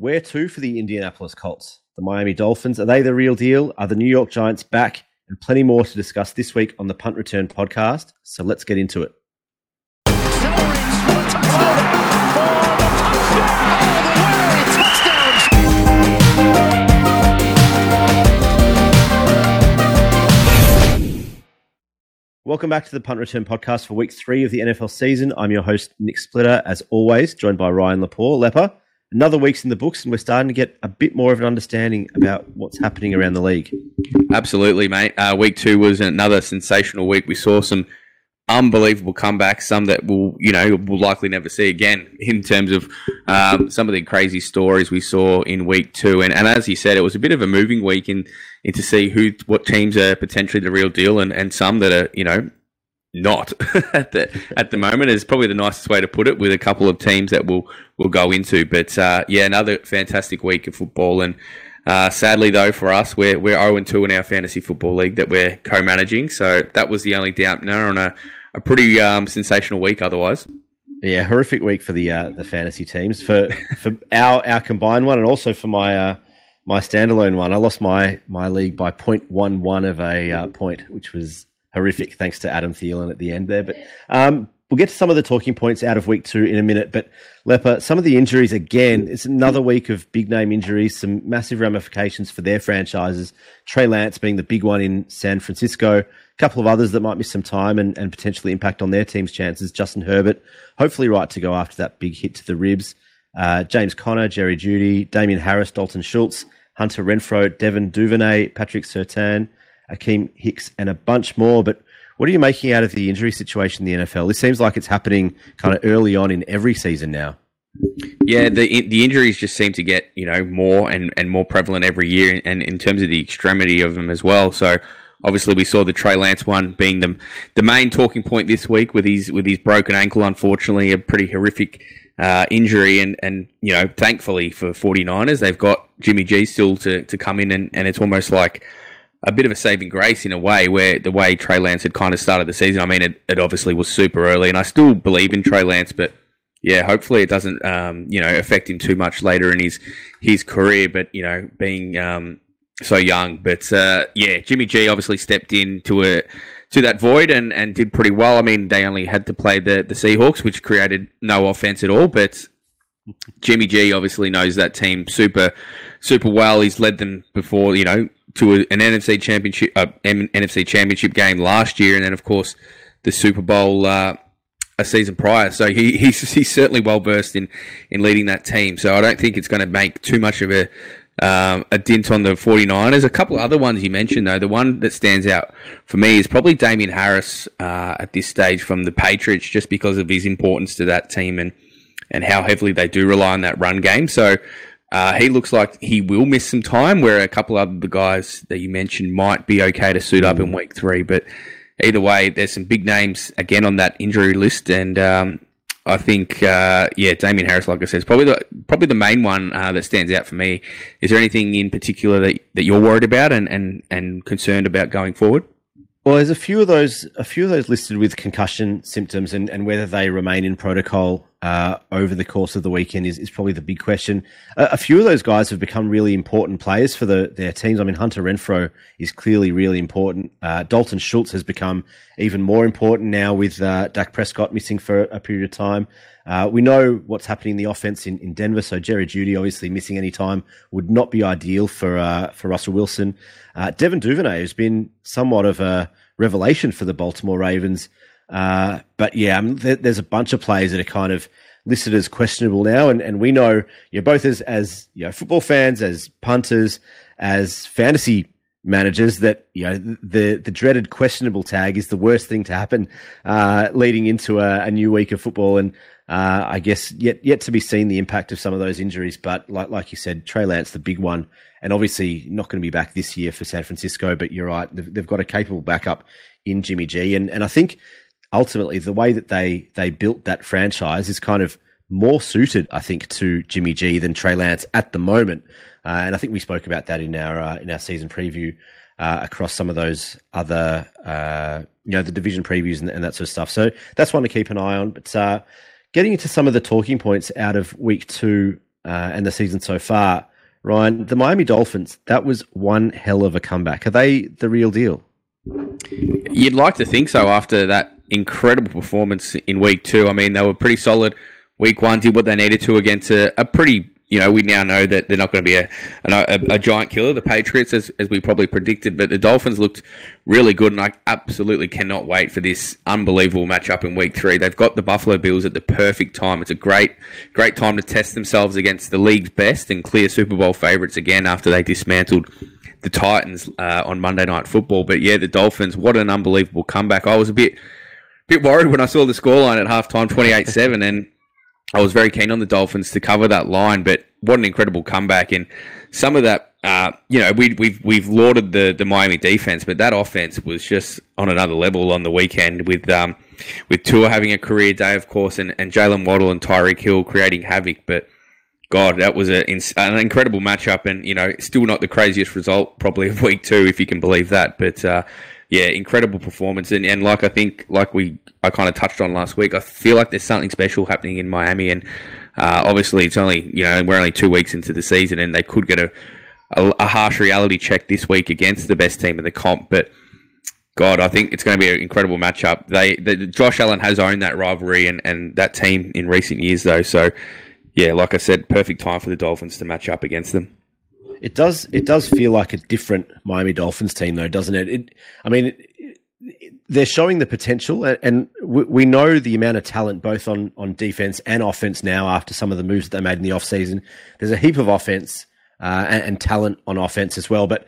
Where to for the Indianapolis Colts? The Miami Dolphins, are they the real deal? Are the New York Giants back? And plenty more to discuss this week on the Punt Return podcast. So let's get into it. Welcome back to the Punt Return podcast for week three of the NFL season. I'm your host, Nick Splitter, as always, joined by Ryan Lepore. Leper, another week's in the books, and we're starting to get a bit more of an understanding about what's happening around the league. Absolutely, mate. Uh, week two was another sensational week. We saw some unbelievable comebacks, some that we'll, you know, we'll likely never see again in terms of um, some of the crazy stories we saw in week two. And, and as he said, it was a bit of a moving week in, in to see who, what teams are potentially the real deal and, and some that are, you know, not at the at the moment is probably the nicest way to put it with a couple of teams that we'll we'll go into but uh, yeah another fantastic week of football and uh, sadly, though, for us, we're we're zero two in our fantasy football league that we're co-managing. So that was the only dampener on a, a pretty um, sensational week. Otherwise, yeah, horrific week for the uh, the fantasy teams for for our our combined one, and also for my uh, my standalone one. I lost my my league by 0.11 of a uh, point, which was horrific. Thanks to Adam Thielen at the end there, but um, We'll get to some of the talking points out of week two in a minute, but Leper, some of the injuries again, it's another week of big name injuries, some massive ramifications for their franchises. Trey Lance being the big one in San Francisco, a couple of others that might miss some time and, and potentially impact on their team's chances. Justin Herbert, hopefully right to go after that big hit to the ribs. Uh, James Conner, Jerry Jeudy, Damien Harris, Dalton Schultz, Hunter Renfrow, Devin Duvernay, Patrick Surtain, Akiem Hicks, and a bunch more. But what are you making out of the injury situation in the NFL? This seems like it's happening kind of early on in every season now. Yeah, the the injuries just seem to get you know more and, and more prevalent every year, and in terms of the extremity of them as well. So obviously, we saw the Trey Lance one being the the main talking point this week with his with his broken ankle. Unfortunately, a pretty horrific uh, injury, and and you know, thankfully for 49ers, they've got Jimmy G still to to come in, and, and it's almost like a bit of a saving grace in a way where the way Trey Lance had kind of started the season. I mean, it, it obviously was super early, and I still believe in Trey Lance, but yeah, hopefully it doesn't um, you know affect him too much later in his his career. But you know, being um, so young, but uh, yeah, Jimmy G obviously stepped into a to that void and, and did pretty well. I mean, they only had to play the the Seahawks, which created no offense at all, but Jimmy G obviously knows that team super super well. He's led them before, you know, to a, an NFC championship, uh, NFC championship game last year, and then of course the Super Bowl uh, a season prior. So he, he's he's certainly well versed in in leading that team. So I don't think it's going to make too much of a um, a dint on the 49ers. A couple of other ones you mentioned, though. The one that stands out for me is probably Damien Harris uh, at this stage from the Patriots, just because of his importance to that team and, and how heavily they do rely on that run game. So uh, he looks like he will miss some time, where a couple of the guys that you mentioned might be okay to suit up in week three. But either way, there's some big names again on that injury list, and um, I think uh, yeah, Damien Harris, like I said, is probably the probably the main one uh, that stands out for me. Is there anything in particular that, that you're worried about and, and, and concerned about going forward? Well, there's a few of those, a few of those listed with concussion symptoms, and, and whether they remain in protocol uh, over the course of the weekend is, is probably the big question. A few of those guys have become really important players for the, their teams. I mean, Hunter Renfrow is clearly really important. Uh, Dalton Schultz has become even more important now with uh, Dak Prescott missing for a period of time. Uh, we know what's happening in the offense in, in Denver, so Jerry Jeudy obviously missing any time would not be ideal for uh, for Russell Wilson. Uh, Devin Duvernay has been somewhat of a revelation for the Baltimore Ravens. Uh, but yeah, I mean, there, there's a bunch of players that are kind of listed as questionable now, and, and we know you know, both as as you know football fans, as punters, as fantasy managers that you know the the dreaded questionable tag is the worst thing to happen uh, leading into a, a, new week of football, and uh, I guess yet yet to be seen the impact of some of those injuries. But like like you said, Trey Lance, the big one, and obviously not going to be back this year for San Francisco. But you're right; they've, they've, got a capable backup in Jimmy G, and and I think ultimately the way that they they built that franchise is kind of more suited, I think, to Jimmy G than Trey Lance at the moment. Uh, and I think we spoke about that in our uh, in our season preview uh, across some of those other uh, you know the division previews and, and, that sort of stuff. So that's one to keep an eye on. But uh, getting into some of the talking points out of week two uh, and the season so far. Ryan, the Miami Dolphins, that was one hell of a comeback. Are they the real deal? You'd like to think so after that incredible performance in week two. I mean, they were pretty solid. Week one did what they needed to against a, a pretty you know, we now know that they're not going to be a, a, a giant killer, the Patriots, as, as we probably predicted. But the Dolphins looked really good, and I absolutely cannot wait for this unbelievable matchup in Week Three. They've got the Buffalo Bills at the perfect time. It's a great, great time to test themselves against the league's best and clear Super Bowl favourites again after they dismantled the Titans uh, on Monday Night Football. But yeah, the Dolphins, what an unbelievable comeback! I was a bit, bit worried when I saw the scoreline at halftime, twenty-eight seven, and I was very keen on the Dolphins to cover that line, but what an incredible comeback! And some of that, uh, you know, we, we've we've lauded the the Miami defense, but that offense was just on another level on the weekend with um, with Tua having a career day, of course, and, and Jaylen Waddle and Tyreek Hill creating havoc. But God, that was a, an incredible matchup, and you know, still not the craziest result probably of week two, if you can believe that. But uh, yeah, incredible performance, and, and like I think, like we I kind of touched on last week, I feel like there's something special happening in Miami, and uh, obviously it's only you know we're only two weeks into the season, and they could get a, a, a harsh reality check this week against the best team in the comp, but. God, I think it's going to be an incredible matchup. They, the, Josh Allen has owned that rivalry and, and that team in recent years, though. So, yeah, like I said, perfect time for the Dolphins to match up against them. It does. It does feel like a different Miami Dolphins team, though, doesn't it? it I mean, it, it, they're showing the potential, and we, we, know the amount of talent both on on defense and offense now after some of the moves that they made in the offseason. There's a heap of offense uh, and, and, talent on offense as well, but.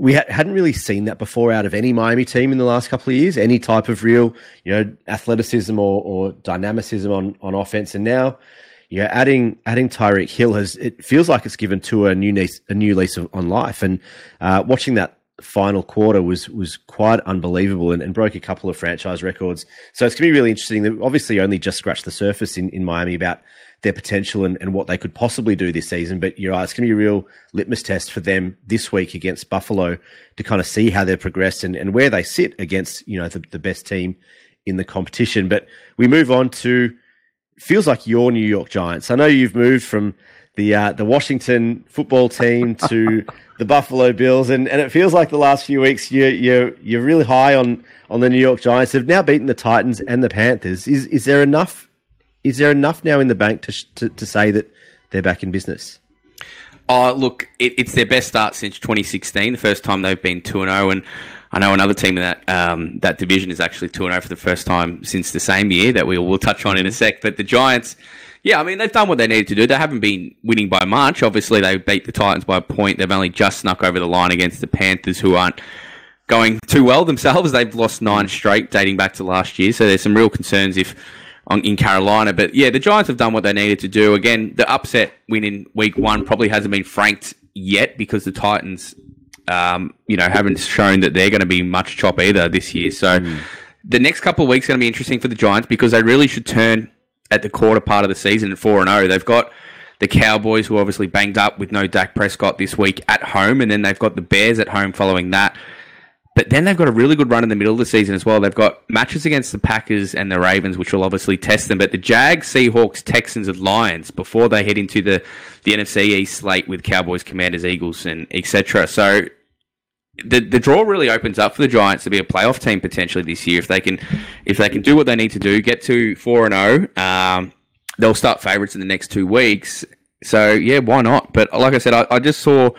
We ha- hadn't really seen that before out of any Miami team in the last couple of years. Any type of real, you know, athleticism or, or dynamicism on on offense, and now yeah, adding adding Tyreek Hill has it feels like it's given to a new lease a new lease of, on life, and uh, watching that final quarter was was quite unbelievable and, and, broke a couple of franchise records. So it's going to be really interesting. They've obviously only just scratched the surface in, in Miami about their potential and, and what they could possibly do this season. But you're right, it's to be a real litmus test for them this week against Buffalo to kind of see how they've progressed and, and where they sit against, you know, the, the best team in the competition. But we move on to feels like your New York Giants. I know you've moved from the uh, the Washington football team to the Buffalo Bills, and, and it feels like the last few weeks you you you're really high on on the New York Giants. They've now beaten the Titans and the Panthers. Is is there enough? Is there enough now in the bank to to, to say that they're back in business? Oh, look, it, it's their best start since 2016, the first time they've been 2 and 0. And I know another team in that um, that division is actually 2 0 for the first time since the same year that we will touch on in a sec. But the Giants, yeah, I mean, they've done what they needed to do. They haven't been winning by much. Obviously, they beat the Titans by a point. They've only just snuck over the line against the Panthers, who aren't going too well themselves. They've lost nine straight dating back to last year. So there's some real concerns if in Carolina. But yeah, the Giants have done what they needed to do. Again, the upset win in week one probably hasn't been franked yet because the Titans um, you know, haven't shown that they're going to be much chop either this year. So mm. the next couple of weeks are going to be interesting for the Giants because they really should turn at the quarter part of the season at four and zero. Oh. They've got the Cowboys, who obviously banged up with no Dak Prescott this week at home, and then they've got the Bears at home following that. But then they've got a really good run in the middle of the season as well. They've got matches against the Packers and the Ravens, which will obviously test them. But the Jags, Seahawks, Texans, and Lions before they head into the, the NFC East slate with Cowboys, Commanders, Eagles, and etc. So the the draw really opens up for the Giants to be a playoff team potentially this year if they can if they can do what they need to do, get to four and zero. Oh, um, they'll start favourites in the next two weeks. So yeah, why not? But like I said, I, I just saw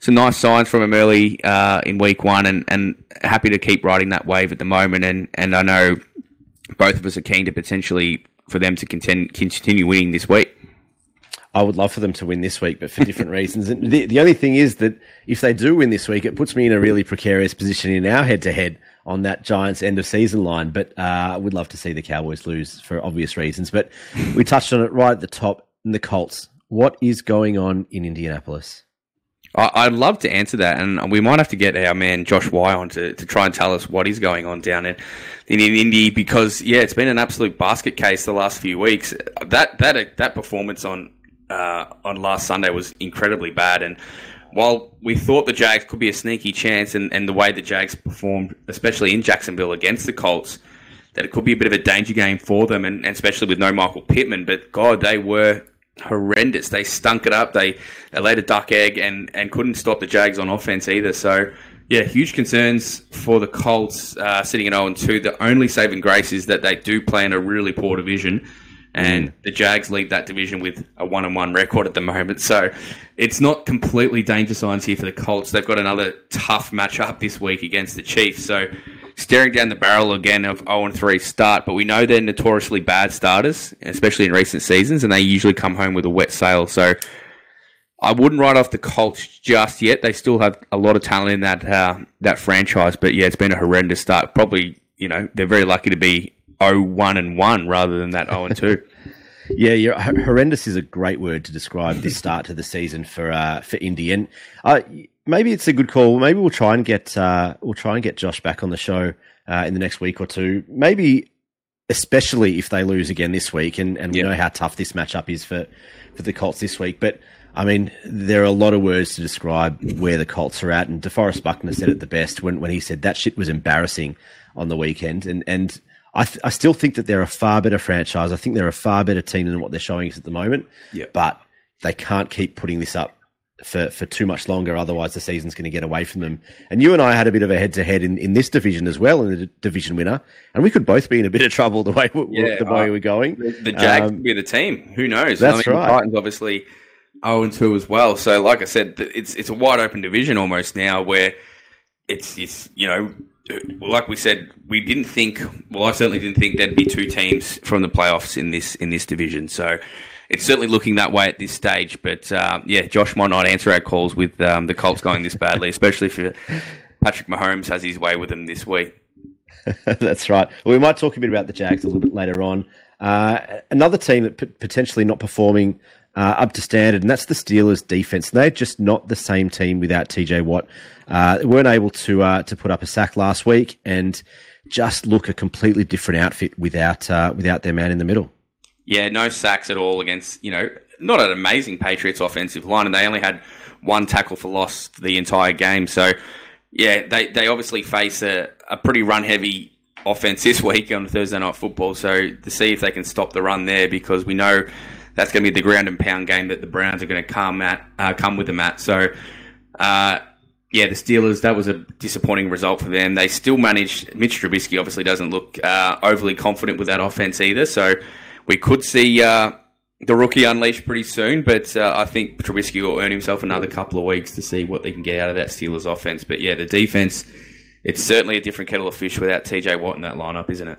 some nice signs from them early uh, in week one, and, and happy to keep riding that wave at the moment. And and I know both of us are keen to potentially for them to contend, continue winning this week. I would love for them to win this week, but for different reasons. And the, the only thing is that if they do win this week, it puts me in a really precarious position in our head to head on that Giants end of season line. But uh, I would love to see the Cowboys lose for obvious reasons. But we touched on it right at the top in the Colts. What is going on in Indianapolis? I'd love to answer that, and we might have to get our man Josh Y on to, to try and tell us what is going on down in, in, in Indy because yeah, it's been an absolute basket case the last few weeks. That that that performance on uh, on last Sunday was incredibly bad. And while we thought the Jags could be a sneaky chance, and, and the way the Jags performed, especially in Jacksonville against the Colts, that it could be a bit of a danger game for them, and, and especially with no Michael Pittman. But God, they were horrendous. They stunk it up. They they laid a duck egg and and couldn't stop the Jags on offense either. So yeah, huge concerns for the Colts uh, sitting at 0 2. The only saving grace is that they do play in a really poor division, and mm. the Jags lead that division with a 1 and 1 record at the moment. So it's not completely danger signs here for the Colts. They've got another tough matchup this week against the Chiefs. So staring down the barrel again of 0 3 start, but we know they're notoriously bad starters, especially in recent seasons, and they usually come home with a wet sail. So I wouldn't write off the Colts just yet. They still have a lot of talent in that uh, that franchise, but yeah, it's been a horrendous start. Probably, you know, they're very lucky to be 0-1 and 1 rather than that 0 and 2. Yeah, horrendous is a great word to describe this start to the season for uh, for Indy. And uh, maybe it's a good call. Maybe we'll try and get uh, we'll try and get Josh back on the show uh, in the next week or two. Maybe especially if they lose again this week, and, and we know how tough this matchup is for for the Colts this week. But I mean, there are a lot of words to describe where the Colts are at, and DeForest Buckner said it the best when, when he said that shit was embarrassing on the weekend, and and I, th- I still think that they're a far better franchise. I think they're a far better team than what they're showing us at the moment. Yeah. But they can't keep putting this up for, for too much longer. Otherwise, the season's going to get away from them. And you and I had a bit of a head to head in in this division as well, in the division winner, and we could both be in a bit of trouble the way yeah, the way uh, we're going. The, the Jags um, be the team. Who knows? That's I mean, right. The Titans obviously zero and two as well. So, like I said, it's it's a wide open division almost now, where it's it's you know. Like we said, we didn't think. Well, I certainly didn't think there'd be two teams from the playoffs in this in this division. So, it's certainly looking that way at this stage. But uh, yeah, Josh might not answer our calls with um, the Colts going this badly, especially if Patrick Mahomes has his way with them this week. That's right. Well, we might talk a bit about the Jags a little bit later on. Uh, another team that p- potentially not performing uh, up to standard, and that's the Steelers' defense. They're just not the same team without TJ Watt. Uh, weren't able to uh, to put up a sack last week, and just look a completely different outfit without uh, without their man in the middle. Yeah, no sacks at all against, you know, not an amazing Patriots offensive line, and they only had one tackle for loss the entire game. So, yeah, they, they obviously face a, a pretty run heavy offense this week on Thursday Night Football. So, to see if they can stop the run there, because we know that's going to be the ground and pound game that the Browns are going to come at, uh, come with them at. So, uh, yeah, the Steelers, that was a disappointing result for them. They still managed, Mitch Trubisky obviously doesn't look uh, overly confident with that offense either. So, we could see uh, the rookie unleashed pretty soon, but uh, I think Trubisky will earn himself another couple of weeks to see what they can get out of that Steelers offense. But yeah, the defense, it's certainly a different kettle of fish without TJ Watt in that lineup, isn't it?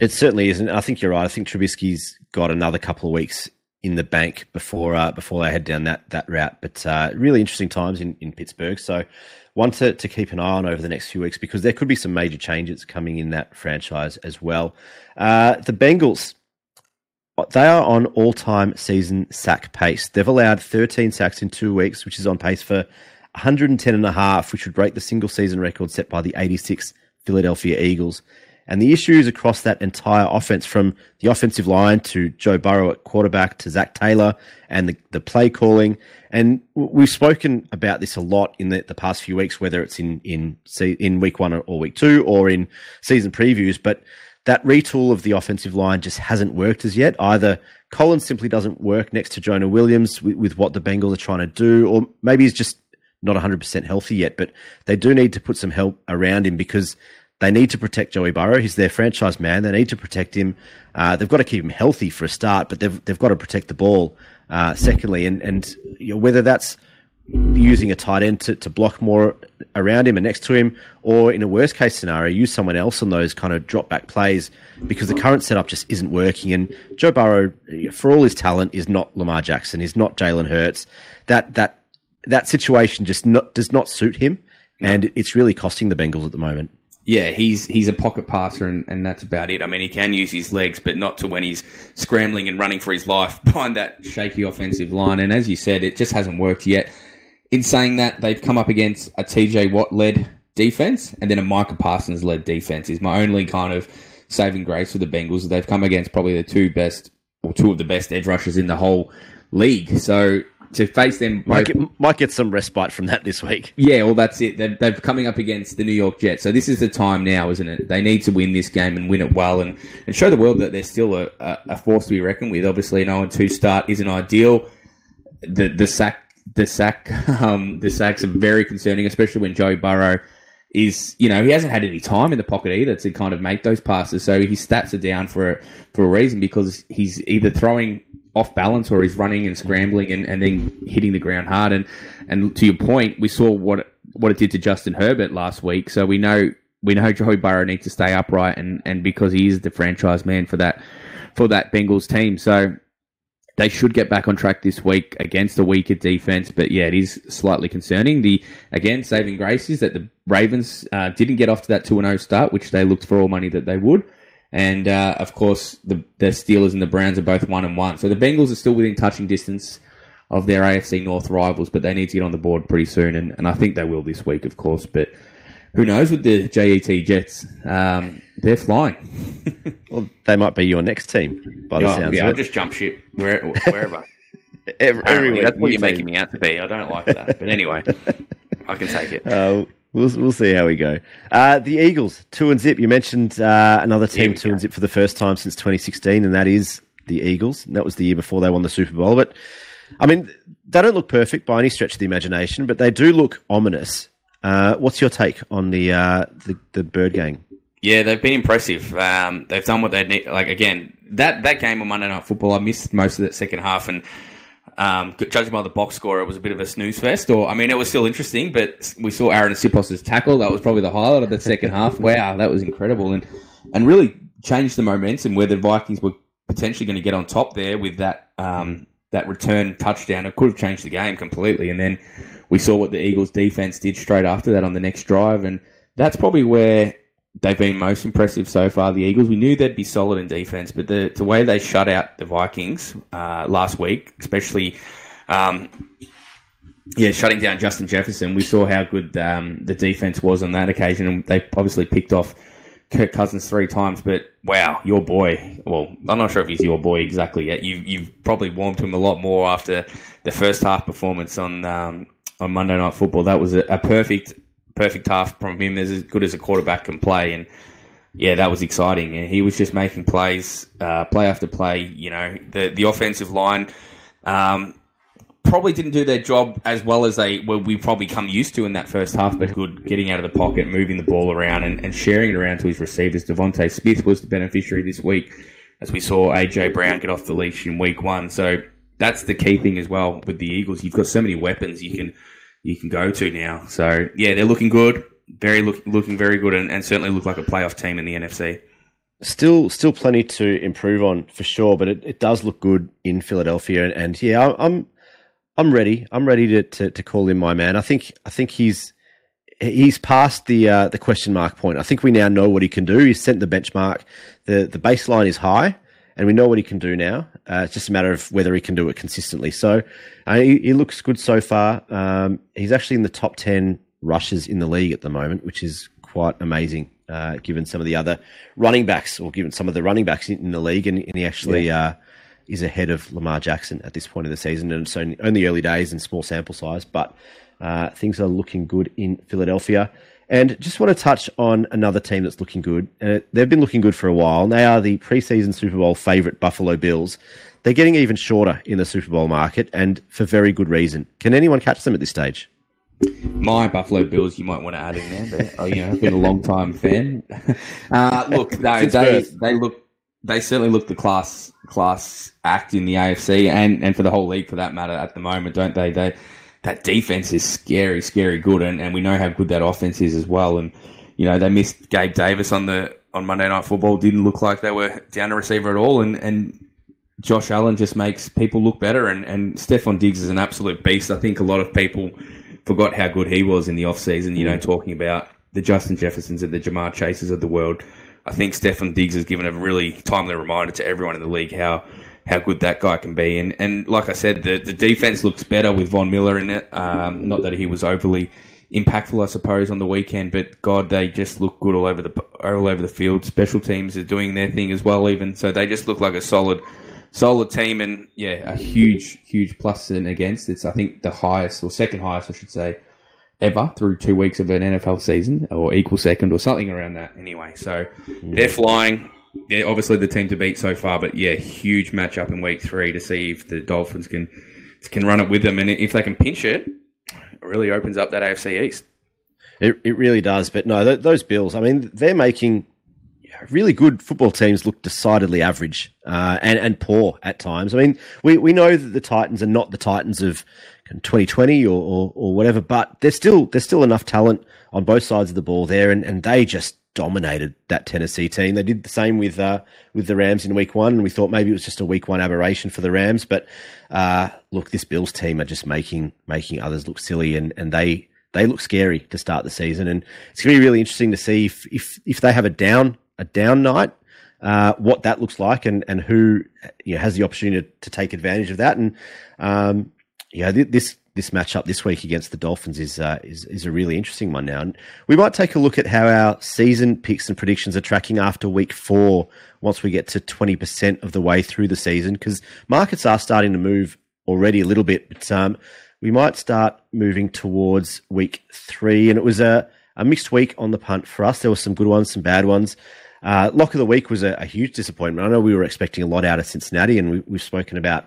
It certainly isn't. I think you're right. I think Trubisky's got another couple of weeks in the bank before uh, before they head down that that route. But uh, really interesting times in, in Pittsburgh. So one to, to keep an eye on over the next few weeks because there could be some major changes coming in that franchise as well. Uh, the Bengals they are on all time season sack pace. They've allowed 13 sacks in two weeks, which is on pace for 110 and a half, which would break the single season record set by the 86 Philadelphia Eagles. And the issues across that entire offense, from the offensive line to Joe Burrow at quarterback to Zac Taylor and the, the play calling. And we've spoken about this a lot in the, the past few weeks, whether it's in, in, in week one or week two or in season previews. But that retool of the offensive line just hasn't worked as yet. Either Collins simply doesn't work next to Jonah Williams with, with what the Bengals are trying to do, or maybe he's just not 100% healthy yet. But they do need to put some help around him because they need to protect Joey Burrow. He's their franchise man. They need to protect him. Uh, they've got to keep him healthy for a start, but they've they've got to protect the ball. Uh, secondly, and and you know, whether that's using a tight end to, to block more around him and next to him, or in a worst case scenario, use someone else on those kind of drop back plays because the current setup just isn't working. And Joe Burrow, for all his talent, is not Lamar Jackson, is not Jalen Hurts. That that that situation just not, does not suit him, and it's really costing the Bengals at the moment. Yeah, he's he's a pocket passer, and, and that's about it. I mean, he can use his legs, but not to when he's scrambling and running for his life behind that shaky offensive line. And as you said, it just hasn't worked yet in saying that, they've come up against a TJ Watt led defense and then a Micah Parsons led defense. Is my only kind of saving grace for the Bengals. They've come against probably the two best or two of the best edge rushers in the whole league. So to face them. Might get, might get some respite from that this week. Yeah, well, that's it. They're, they're coming up against the New York Jets, so this is the time now, isn't it? They need to win this game and win it well, and, and show the world that they're still a, a, a force to be reckoned with. Obviously, an 0 2 start isn't ideal. The the sack the sack um, the sacks are very concerning, especially when Joe Burrow is you know he hasn't had any time in the pocket either to kind of make those passes. So his stats are down for for a reason because he's either throwing off balance or he's running and scrambling and, and then hitting the ground hard. And and to your point, we saw what what it did to Justin Herbert last week. So we know we know Joe Burrow needs to stay upright and, and because he is the franchise man for that for that Bengals team. So they should get back on track this week against a weaker defense. But yeah, it is slightly concerning. The again saving grace is that the Ravens uh, didn't get off to that two and zero oh start, which they looked for all money that they would. And uh, of course, the the Steelers and the Browns are both one and one. So the Bengals are still within touching distance of their AFC North rivals, but they need to get on the board pretty soon, and, and I think they will this week, of course. But who knows with the JET Jets? Um, they're flying. well, they might be your next team by the oh, sounds yeah, of I'll just jump ship where, wherever. Every, every that's what you're making me out to be. I don't like that, but anyway, I can take it. Uh, we'll we'll see how we go. Uh, the Eagles two and zip. You mentioned uh, another team two go. and zip for the first time since 2016, and that is the Eagles. And that was the year before they won the Super Bowl. But I mean, they don't look perfect by any stretch of the imagination, but they do look ominous. Uh, what's your take on the, uh, the the Bird Gang? Yeah, they've been impressive. Um, they've done what they need. Like again, that that game on Monday Night Football, I missed most of that second half, and um, judging by the box score, it was a bit of a snooze fest. Or I mean, it was still interesting, but we saw Aaron Sipos's tackle. That was probably the highlight of the second half. Wow, that was incredible, and and really changed the momentum where the Vikings were potentially going to get on top there with that um, that return touchdown. It could have changed the game completely, and then we saw what the Eagles' defense did straight after that on the next drive, and that's probably where they've been most impressive so far. The Eagles. We knew they'd be solid in defense, but the the way they shut out the Vikings uh, last week, especially. Um, yeah, shutting down Justin Jefferson, we saw how good um, the defense was on that occasion, and they obviously picked off Kirk Cousins three times. But wow, your boy. Well, I'm not sure if he's your boy exactly yet. You you've probably warmed him a lot more after the first half performance on um, on Monday Night Football. That was a, a perfect perfect half from him, as good as a quarterback can play. And yeah, that was exciting. And he was just making plays, uh, play after play. You know, the the offensive line um, probably didn't do their job as well as they we probably come used to in that first half, but good getting out of the pocket, moving the ball around, and, and sharing it around to his receivers. DeVonta Smith was the beneficiary this week, as we saw AJ Brown get off the leash in week one. So that's the key thing as well with the Eagles. You've got so many weapons you can you can go to now. So yeah, they're looking good, very look, looking very good, and, and certainly look like a playoff team in the NFC. Still, still plenty to improve on for sure, but it, it does look good in Philadelphia, and, and yeah, I'm I'm ready. I'm ready to, to, to call him my man. I think I think he's he's past the uh, the question mark point. I think we now know what he can do. He's sent the benchmark. the The baseline is high, and we know what he can do now. Uh, it's just a matter of whether he can do it consistently. So uh, he, he, looks good so far. Um, he's actually in the top 10 rushes in the league at the moment, which is quite amazing, uh, given some of the other running backs or given some of the running backs in, in the league. And, and he actually yeah. Uh, is ahead of Lamar Jackson at this point of the season. And so only early days and small sample size, but uh, things are looking good in Philadelphia. And just want to touch on another team that's looking good. Uh, they've been looking good for a while. And they are the preseason Super Bowl favorite Buffalo Bills. They're getting even shorter in the Super Bowl market, and for very good reason. Can anyone catch them at this stage? My Buffalo Bills, you might want to add in there, but oh, you know, I've been a long time fan. Uh, look, they, they, they look they certainly look the class class act in the AFC and, and for the whole league for that matter at the moment, don't they? They that defense is scary, scary good, and, and we know how good that offense is as well. And you know they missed Gabe Davis on the on Monday Night Football. Didn't look like they were down a receiver at all, and and Josh Allen just makes people look better. And and Stefon Diggs is an absolute beast. I think a lot of people forgot how good he was in the offseason, You know, mm. talking about the Justin Jeffersons and the Ja'Marr Chases of the world. I think Stefon Diggs has given a really timely reminder to everyone in the league how how good that guy can be. And and like I said, the the defense looks better with Von Miller in it. Um, not that he was overly impactful, I suppose, on the weekend, but God, they just look good all over the all over the field. Special teams are doing their thing as well, even so they just look like a solid solid team and yeah, a huge, huge plus and against. It's I think the highest or second highest, I should say, ever through two weeks of an NFL season, or equal second or something around that. Anyway, so mm. they're flying. They're obviously the team to beat so far, but yeah, huge matchup in week three to see if the Dolphins can can run it with them, and if they can pinch it, it really opens up that AFC East. It, it really does. But no, th- those Bills, I mean, they're making really good football teams look decidedly average uh, and, and poor at times. I mean, we, we know that the Titans are not the Titans of 2020 or, or, or, whatever, but there's still there's still enough talent on both sides of the ball there, and, and they just dominated that Tennessee team. They did the same with uh, with the Rams in Week One, and we thought maybe it was just a Week One aberration for the Rams. But uh, look, this Bills team are just making making others look silly, and, and they they look scary to start the season, and it's going to be really interesting to see if if if they have a down a down night, uh, what that looks like, and and who you know, has the opportunity to, to, take advantage of that. And um, yeah, this this matchup this week against the Dolphins is uh, is is a really interesting one now. And we might take a look at how our season picks and predictions are tracking after week four. Once we get to twenty percent of the way through the season, because markets are starting to move already a little bit, but um, we might start moving towards week three. And it was a, a mixed week on the punt for us. There were some good ones, some bad ones. Uh, lock of the week was a, a, huge disappointment. I know we were expecting a lot out of Cincinnati, and we, have spoken about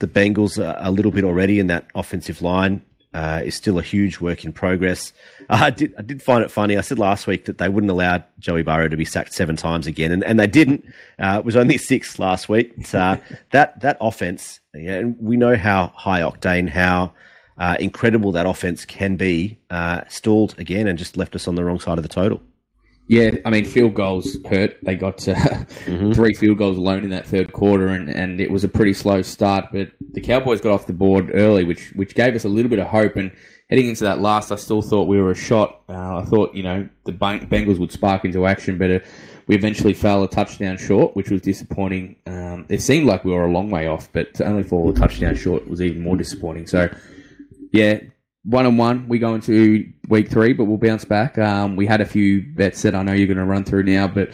the Bengals a, a, little bit already, and that offensive line uh, is still a huge work in progress. Uh, I did I did find it funny. I said last week that they wouldn't allow Joey Burrow to be sacked seven times again, and, and they didn't. Uh, it was only six last week. Uh, that that offense, yeah, and we know how high octane, how uh, incredible that offense can be, stalled again and just left us on the wrong side of the total. Yeah, I mean, field goals hurt. They got uh, mm-hmm. three field goals alone in that third quarter, and, and it was a pretty slow start. But the Cowboys got off the board early, which which gave us a little bit of hope. And heading into that last, I still thought we were a shot. Uh, I thought you know the Bengals would spark into action, but uh, we eventually fell a touchdown short, which was disappointing. Um, it seemed like we were a long way off, but to only fall a touchdown short was even more disappointing. So, yeah, one on one, we go into week three, but we'll bounce back. Um, we had a few bets that I know you're going to run through now, but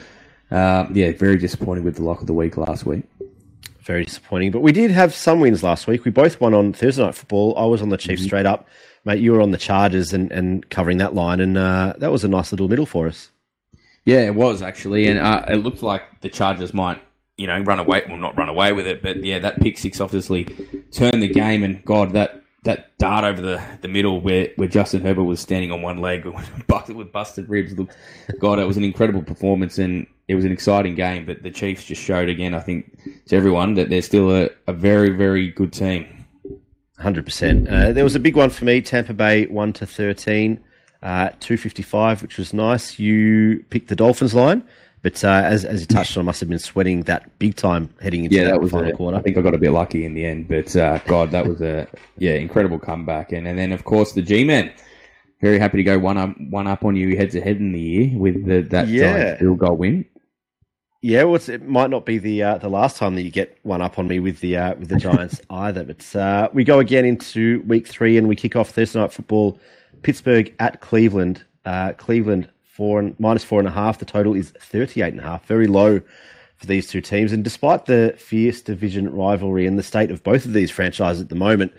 uh, yeah, very disappointing with the lock of the week last week. Very disappointing, but we did have some wins last week. We both won on Thursday night football. I was on the Chiefs mm-hmm. straight up, mate. You were on the Chargers and, and covering that line, and uh, that was a nice little middle for us. Yeah, it was actually, and uh, it looked like the Chargers might you know, run away. Well, not run away with it, but yeah, that pick six obviously turned the game. And God, that that dart over the, the middle where, where Justin Herbert was standing on one leg with busted ribs. Look, God, it was an incredible performance and it was an exciting game. But the Chiefs just showed again, I think, to everyone that they're still a, a very, very good team. Hundred uh, percent. There was a big one for me. Tampa Bay one to thirteen, uh, two fifty five, which was nice. You picked the Dolphins line. But uh, as, as you touched on, I must have been sweating that big time heading into yeah, that, that was final a, quarter. I think I got a bit lucky in the end, but uh, God, that was a yeah incredible comeback. And and then of course the G-men, very happy to go one up one up on you head to head in the year with the, that yeah. field goal win. Yeah, well, it might not be the uh, the last time that you get one up on me with the uh, with the Giants either. But uh, we go again into week three and we kick off Thursday night football. Pittsburgh at Cleveland. Uh, Cleveland four minus four and a half. The total is 38 and a half. Very low for these two teams. And despite the fierce division rivalry and the state of both of these franchises at the moment,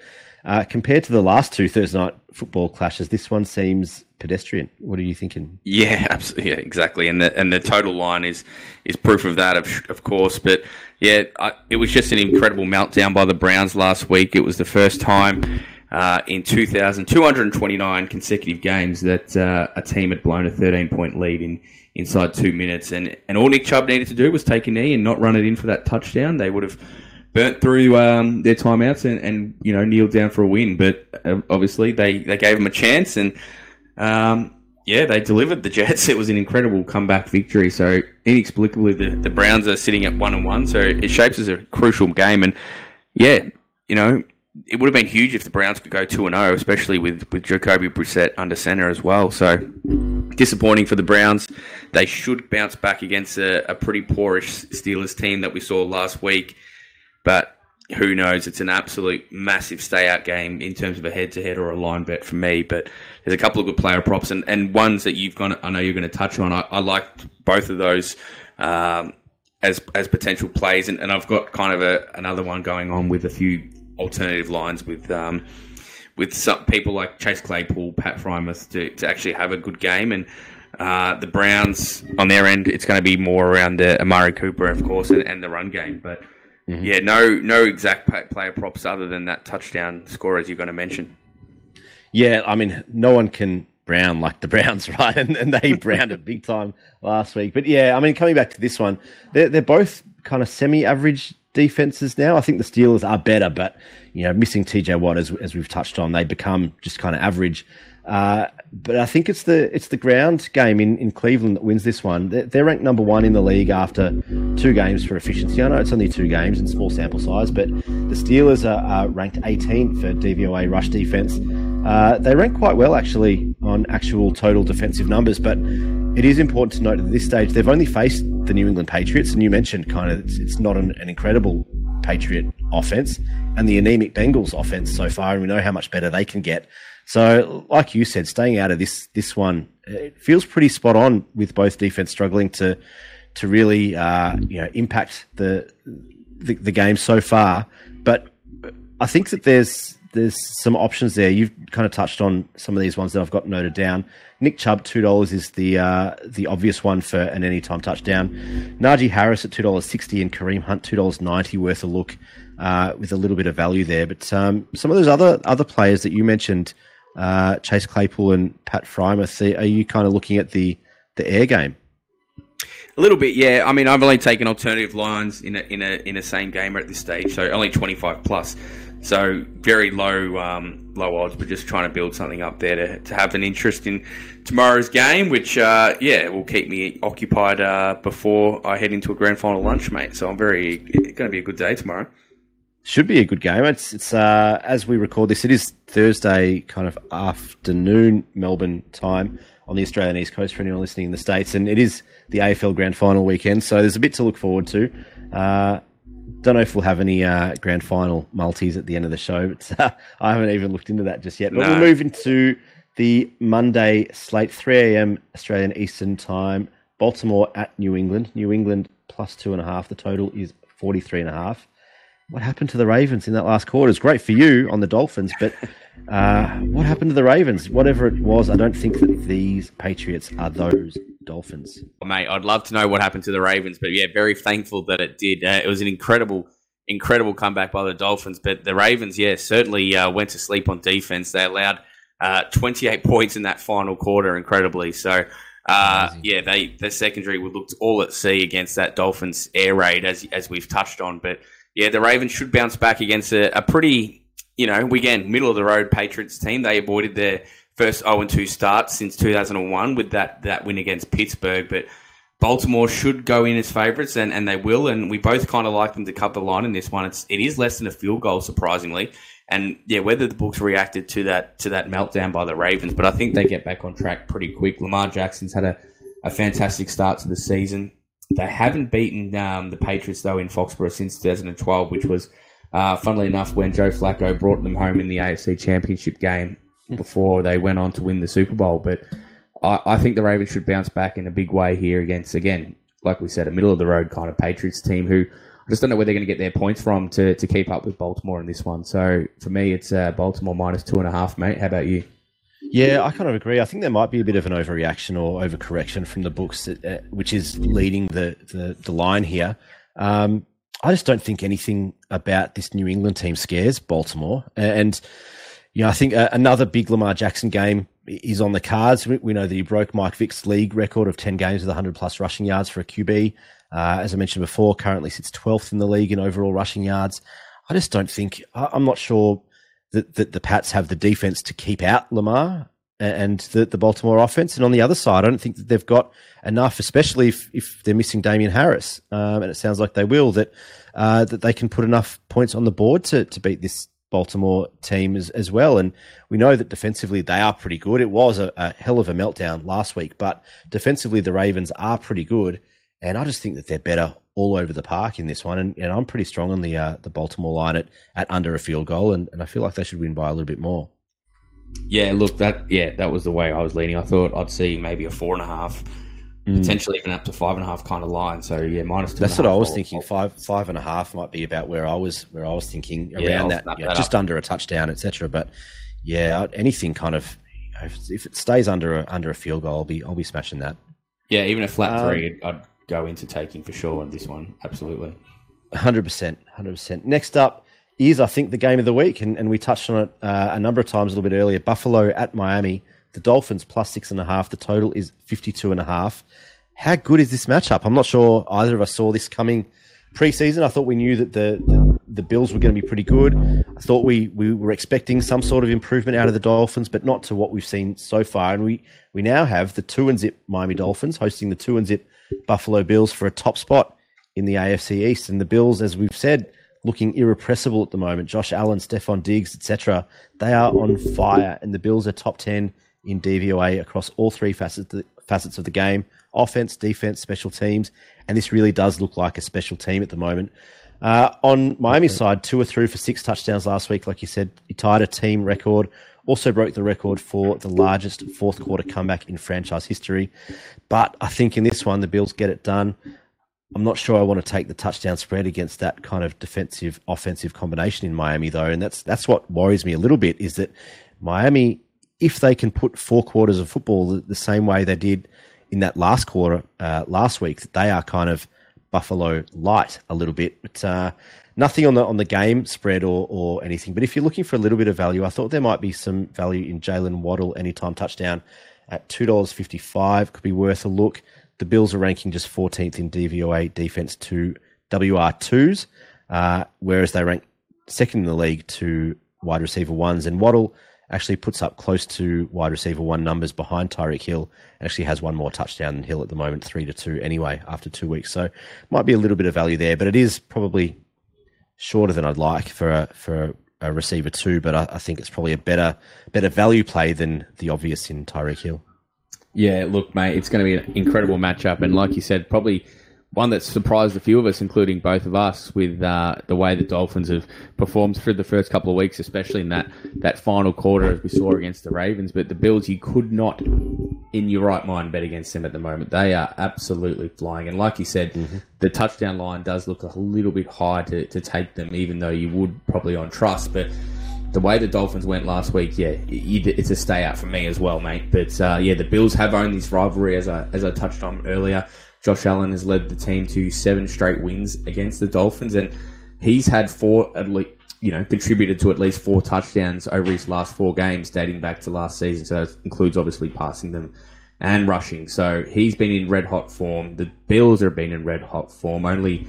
uh, compared to the last two Thursday night football clashes, this one seems pedestrian. What are you thinking? Yeah, absolutely, yeah, exactly. And the and the total line is is proof of that, of of course. But yeah, I, it was just an incredible meltdown by the Browns last week. It was the first time uh, in 2,229 consecutive games that uh, a team had blown a 13 point lead in inside two minutes. And, and all Nick Chubb needed to do was take a knee and not run it in for that touchdown. They would have burnt through um, their timeouts and, and, you know, kneeled down for a win. But uh, obviously, they, they gave him a chance and. Um, yeah, they delivered the Jets. It was an incredible comeback victory. So inexplicably, the, the Browns are sitting at one and one. So it shapes as a crucial game. And yeah, you know, it would have been huge if the Browns could go two and zero, oh, especially with with Jacoby Brissett under center as well. So disappointing for the Browns. They should bounce back against a, a pretty poorish Steelers team that we saw last week, but who knows? It's an absolute massive stay out game in terms of a head to head or a line bet for me. But there's a couple of good player props and, and ones that you've gone. I know you're going to touch on. I, I liked both of those. Um, as as potential plays, and, and I've got kind of a another one going on with a few alternative lines with um, with some people like Chase Claypool, Pat Freiermuth to, to actually have a good game, and uh, the Browns on their end, it's going to be more around the Amari Cooper, of course, and, and the run game. But mm-hmm. yeah, no no exact player props other than that touchdown score as you're going to mention. Yeah, I mean, no one can brown like the Browns, right? And, and they browned it big time last week. But yeah, I mean, coming back to this one, they're, they're both kind of semi-average defenses now. I think the Steelers are better, but you know, missing TJ Watt as, as we've touched on, they become just kind of average. Uh, but I think it's the it's the ground game in, in Cleveland that wins this one. They're, they're, ranked number one in the league after two games for efficiency. I know it's only two games and small sample size, but the Steelers are, are ranked 18th for DVOA rush defense. Uh, they rank quite well actually on actual total defensive numbers, but it is important to note at this stage they've only faced the New England Patriots, and you mentioned kind of it's, it's not an, an incredible Patriot offense and the anemic Bengals offense so far, and we know how much better they can get. So, like you said, staying out of this this one, it feels pretty spot on with both defense struggling to to really uh, you know impact the, the the game so far. But I think that there's there's some options there. You've kind of touched on some of these ones that I've got noted down. Nick Chubb, two dollars is the uh, the obvious one for an anytime touchdown. Najee Harris at two dollars sixty and Kareem Hunt two dollars ninety worth a look uh, with a little bit of value there. But um, some of those other other players that you mentioned uh, Chase Claypool and Pat Freiermuth. Are you kind of looking at the the air game? A little bit, yeah. I mean, I've only taken alternative lines in a in a in a same gamer at this stage, so only twenty five plus. So very low um, low odds, but just trying to build something up there to, to have an interest in tomorrow's game, which uh, yeah will keep me occupied uh, before I head into a grand final lunch, mate. So I'm very going to be a good day tomorrow. Should be a good game. It's it's uh, as we record this, it is Thursday kind of afternoon Melbourne time on the Australian East Coast for anyone listening in the States, and it is the AFL Grand Final weekend, so there's a bit to look forward to. Don't know if we'll have any uh, Grand Final multis at the end of the show, but uh, I haven't even looked into that just yet. But no. we'll move into the Monday slate, 3 a.m. Australian Eastern Time. Baltimore at New England. New England plus two and a half. The total is 43 and a half what happened to the Ravens in that last quarter? It's great for you on the Dolphins, but uh, what happened to the Ravens? Whatever it was, I don't think that these Patriots are those Dolphins. mate, I'd love to know what happened to the Ravens, but yeah, very thankful that it did. Uh, it was an incredible, incredible comeback by the Dolphins, but the Ravens, yeah, certainly uh, went to sleep on defense. They allowed uh, 28 points in that final quarter, incredibly. So. Uh, yeah, they the secondary looked all at sea against that Dolphins air raid, as as we've touched on. But yeah, the Ravens should bounce back against a, a pretty, you know, again, middle of the road Patriots team. They avoided their first 0 2 start since 2001 with that, that win against Pittsburgh. But Baltimore should go in as favourites, and, and they will. And we both kind of like them to cut the line in this one. It's, it is less than a field goal, surprisingly. And yeah, whether the books reacted to that to that meltdown by the Ravens, but I think they get back on track pretty quick. Lamar Jackson's had a, a fantastic start to the season. They haven't beaten um, the Patriots though in Foxborough since 2012, which was, uh, funnily enough, when Joe Flacco brought them home in the AFC Championship game before they went on to win the Super Bowl. But I, I think the Ravens should bounce back in a big way here against, again, like we said, a middle of the road kind of Patriots team who I just don't know where they're going to get their points from to, to keep up with Baltimore in this one. So for me, it's uh, Baltimore minus two and a half, mate. How about you? Yeah, I kind of agree. I think there might be a bit of an overreaction or overcorrection from the books, uh, which is leading the, the, the line here. Um, I just don't think anything about this New England team scares Baltimore. And, you know, I think uh, another big Lamar Jackson game is on the cards. We, we, know that he broke Mike Vick's league record of 10 games with 100 plus rushing yards for a QB. Uh, as I mentioned before, currently sits 12th in the league in overall rushing yards. I just don't think, I'm not sure that, that the Pats have the defense to keep out Lamar and the, the Baltimore offense. And on the other side, I don't think that they've got enough, especially if, if they're missing Damien Harris. Um, and it sounds like they will, that uh, that they can put enough points on the board to, to beat this Baltimore team as, as well. And we know that defensively they are pretty good. It was a, a hell of a meltdown last week, but defensively the Ravens are pretty good. And I just think that they're better all over the park in this one, and, and I'm pretty strong on the uh, the Baltimore line at, at under a field goal, and, and I feel like they should win by a little bit more. Yeah, look, that yeah, that was the way I was leaning. I thought I'd see maybe a four and a half potentially even up to five and a half kind of line. So yeah, minus two. That's what I was thinking. Five five and a half might be about where I was where I was thinking around I'll that, you know, that just up. under a touchdown, etc. But yeah, anything kind of if, if it stays under a, under a field goal, I'll be I'll be smashing that. Yeah, even a flat Um, three, I'd go into taking for sure on this one. Absolutely. Hundred percent, hundred percent. Next up is I think the game of the week, and, and we touched on it uh, a number of times a little bit earlier. Buffalo at Miami, the Dolphins plus six and a half. The total is fifty-two and a half. How good is this matchup? I'm not sure either of us saw this coming preseason. I thought we knew that the the, the Bills were going to be pretty good. I thought we we were expecting some sort of improvement out of the Dolphins, but not to what we've seen so far. And we we now have the two and zip Miami Dolphins hosting the two and zip Buffalo Bills for a top spot in the AFC East. And the Bills, as we've said, looking irrepressible at the moment. Josh Allen, Stefon Diggs, etc. They are on fire, and the Bills are top ten in DVOA across all three facets facets of the game: offense, defense, special teams. And this really does look like a special team at the moment. Uh, on Miami's side, two or threw for six touchdowns last week. Like you said, he tied a team record. Also broke the record for the largest fourth quarter comeback in franchise history. But I think in this one, the Bills get it done. I'm not sure I want to take the touchdown spread against that kind of defensive offensive combination in Miami though, and that's that's what worries me a little bit is that Miami, if they can put four quarters of football the, the same way they did in that last quarter uh, last week, that they are kind of Buffalo light a little bit, but uh, nothing on the on the game spread or or anything. But if you're looking for a little bit of value, I thought there might be some value in Jaylen Waddle anytime touchdown at two dollars fifty five could be worth a look. The Bills are ranking just 14th in DVOA defense to WR2s, uh, whereas they rank second in the league to wide receiver ones. And Waddle actually puts up close to wide receiver one numbers behind Tyreek Hill. Actually has one more touchdown than Hill at the moment, three to two anyway, after two weeks. So might be a little bit of value there, but it is probably shorter than I'd like for a, for a, receiver too, But I, I think it's probably a better better value play than the obvious in Tyreek Hill. Yeah, look, mate, it's going to be an incredible matchup, and like you said, probably one that surprised a few of us, including both of us, with uh, the way the Dolphins have performed through the first couple of weeks, especially in that that final quarter as we saw against the Ravens. But the Bills, you could not, in your right mind, bet against them at the moment. They are absolutely flying, and like you said, the touchdown line does look a little bit high to, to take them, even though you would probably on trust, but the way the Dolphins went last week, yeah, it's a stay out for me as well, mate. But uh, yeah, the Bills have owned this rivalry as I as I touched on earlier. Josh Allen has led the team to seven straight wins against the Dolphins, and he's had four at least, you know, contributed to at least four touchdowns over his last four games, dating back to last season. So that includes obviously passing them and rushing. So he's been in red hot form. The Bills have been in red hot form. Only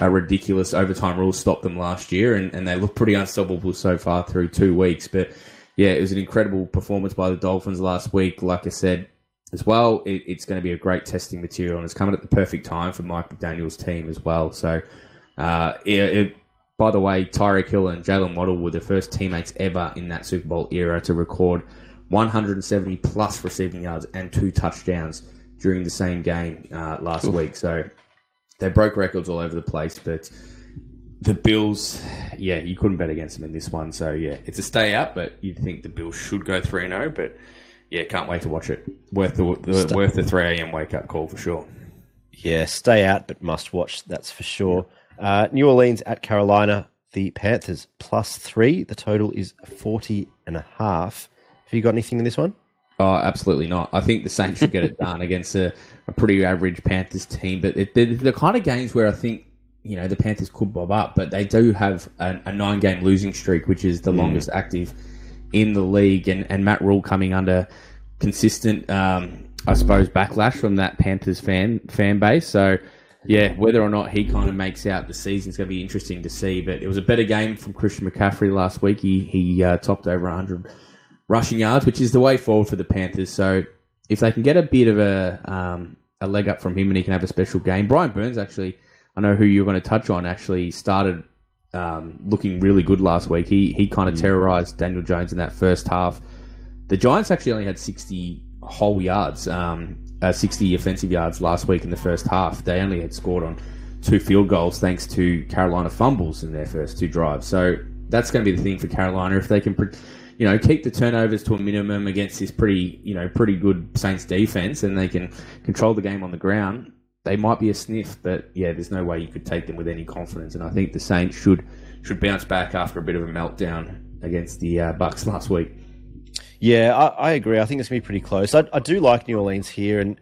a ridiculous overtime rule stopped them last year, and, and they look pretty unstoppable so far through two weeks. But yeah, it was an incredible performance by the Dolphins last week. Like I said as well, it, it's going to be a great testing material, and it's coming at the perfect time for Mike McDaniel's team as well. So, uh, it, it, by the way, Tyreek Hill and Jaylen Waddle were the first teammates ever in that Super Bowl era to record 170 plus receiving yards and two touchdowns during the same game uh, last week. So they broke records all over the place, but the Bills, yeah, you couldn't bet against them in this one. So yeah, it's a stay out, but you'd think the Bills should go three zero. But yeah, can't wait to watch it. Worth the, the Stay- worth the three a.m. wake up call for sure. Yeah, stay out, but must watch. That's for sure. Uh, New Orleans at Carolina. The Panthers plus three. The total is 40 and a half. Have you got anything in this one? Oh, absolutely not. I think the Saints should get it done against a, a pretty average Panthers team. But it, they're the kind of games where I think you know the Panthers could bob up, but they do have a, a nine-game losing streak, which is the longest active in the league, and, and Matt Rhule coming under consistent, um, I suppose, backlash from that Panthers fan fan base. So. Yeah, whether or not he kind of makes out the season is going to be interesting to see. But it was a better game from Christian McCaffrey last week. He he uh, topped over 100 rushing yards, which is the way forward for the Panthers. So if they can get a bit of a um, a leg up from him and he can have a special game, Brian Burns actually, I know who you're going to touch on, actually started um, looking really good last week. He he kind of terrorized Daniel Jones in that first half. The Giants actually only had 60 whole yards, um, uh, 60 offensive yards last week in the first half. They only had scored on two field goals thanks to Carolina fumbles in their first two drives. So that's going to be the thing for Carolina. If they can, pro- you know, keep the turnovers to a minimum against this pretty, you know, pretty good Saints defense, and they can control the game on the ground, they might be a sniff. But yeah, there's no way you could take them with any confidence. And I think the Saints should should bounce back after a bit of a meltdown against the uh, Bucs last week. Yeah, I, I, agree. I think it's to be pretty close. I, I do like New Orleans here, and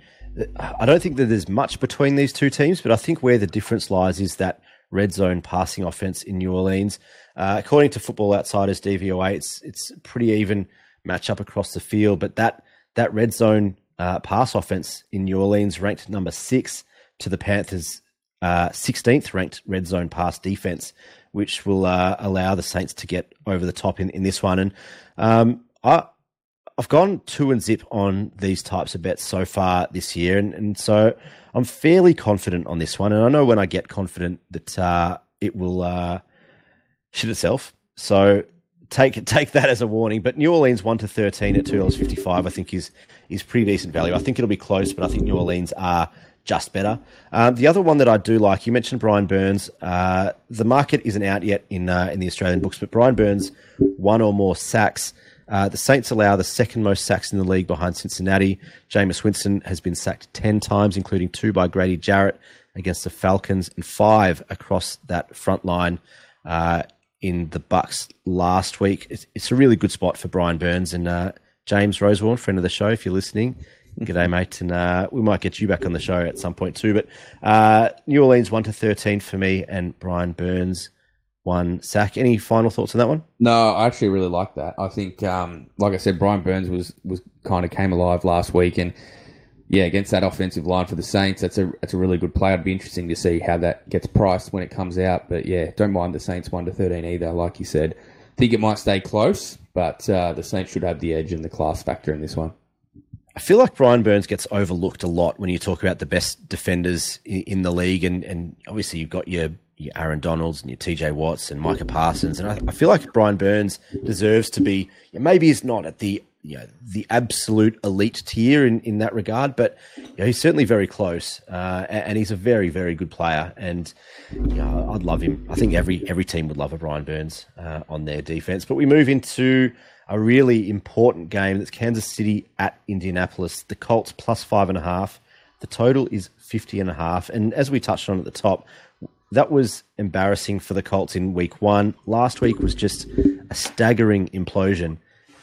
I don't think that there's much between these two teams, but I think where the difference lies is that red zone passing offense in New Orleans. Uh, according to Football Outsiders DVOA, it's it's pretty even matchup across the field, but that that red zone uh, pass offense in New Orleans ranked number six to the Panthers' uh, 16th ranked red zone pass defense, which will uh, allow the Saints to get over the top in, in this one. And um, I I've gone two and zip on these types of bets so far this year, and, and so I'm fairly confident on this one. And I know when I get confident that uh, it will uh, shit itself. So take take that as a warning. But New Orleans one to thirteen at two dollars fifty five, I think is is pretty decent value. I think it'll be close, but I think New Orleans are just better. Um, the other one that I do like, you mentioned Brian Burns. Uh, the market isn't out yet in uh, in the Australian books, but Brian Burns one or more sacks uh, the Saints allow the second most sacks in the league behind Cincinnati. Jameis Winston has been sacked 10 times, including two by Grady Jarrett against the Falcons and five across that front line uh, in the Bucs last week. It's, it's, a really good spot for Brian Burns and uh, James Rosewarne, friend of the show, if you're listening. G'day, mate, and uh, we might get you back on the show at some point too. But uh, New Orleans one to thirteen for me, and Brian Burns one sack. Any final thoughts on that one? No, I actually really like that. I think, um, like I said, Brian Burns was was kind of came alive last week, and yeah, against that offensive line for the Saints, that's a that's a really good play. It'd be interesting to see how that gets priced when it comes out. But yeah, don't mind the Saints one to thirteen either. Like you said, think it might stay close, but uh, the Saints should have the edge and the class factor in this one. I feel like Brian Burns gets overlooked a lot when you talk about the best defenders in, the league, and, and obviously you've got your your Aaron Donalds and your TJ Watts and Micah Parsons. And I, I feel like Brian Burns deserves to be, maybe he's not at the, you know, the absolute elite tier in, in that regard, but you know, he's certainly very close. Uh, and he's a very, very good player. And you know, I'd love him. I think every, every team would love a Brian Burns uh, on their defense. But we move into a really important game that's Kansas City at Indianapolis. The Colts plus five and a half. The total is 50 and a half. And as we touched on at the top, that was embarrassing for the Colts in week one. Last week was just a staggering implosion.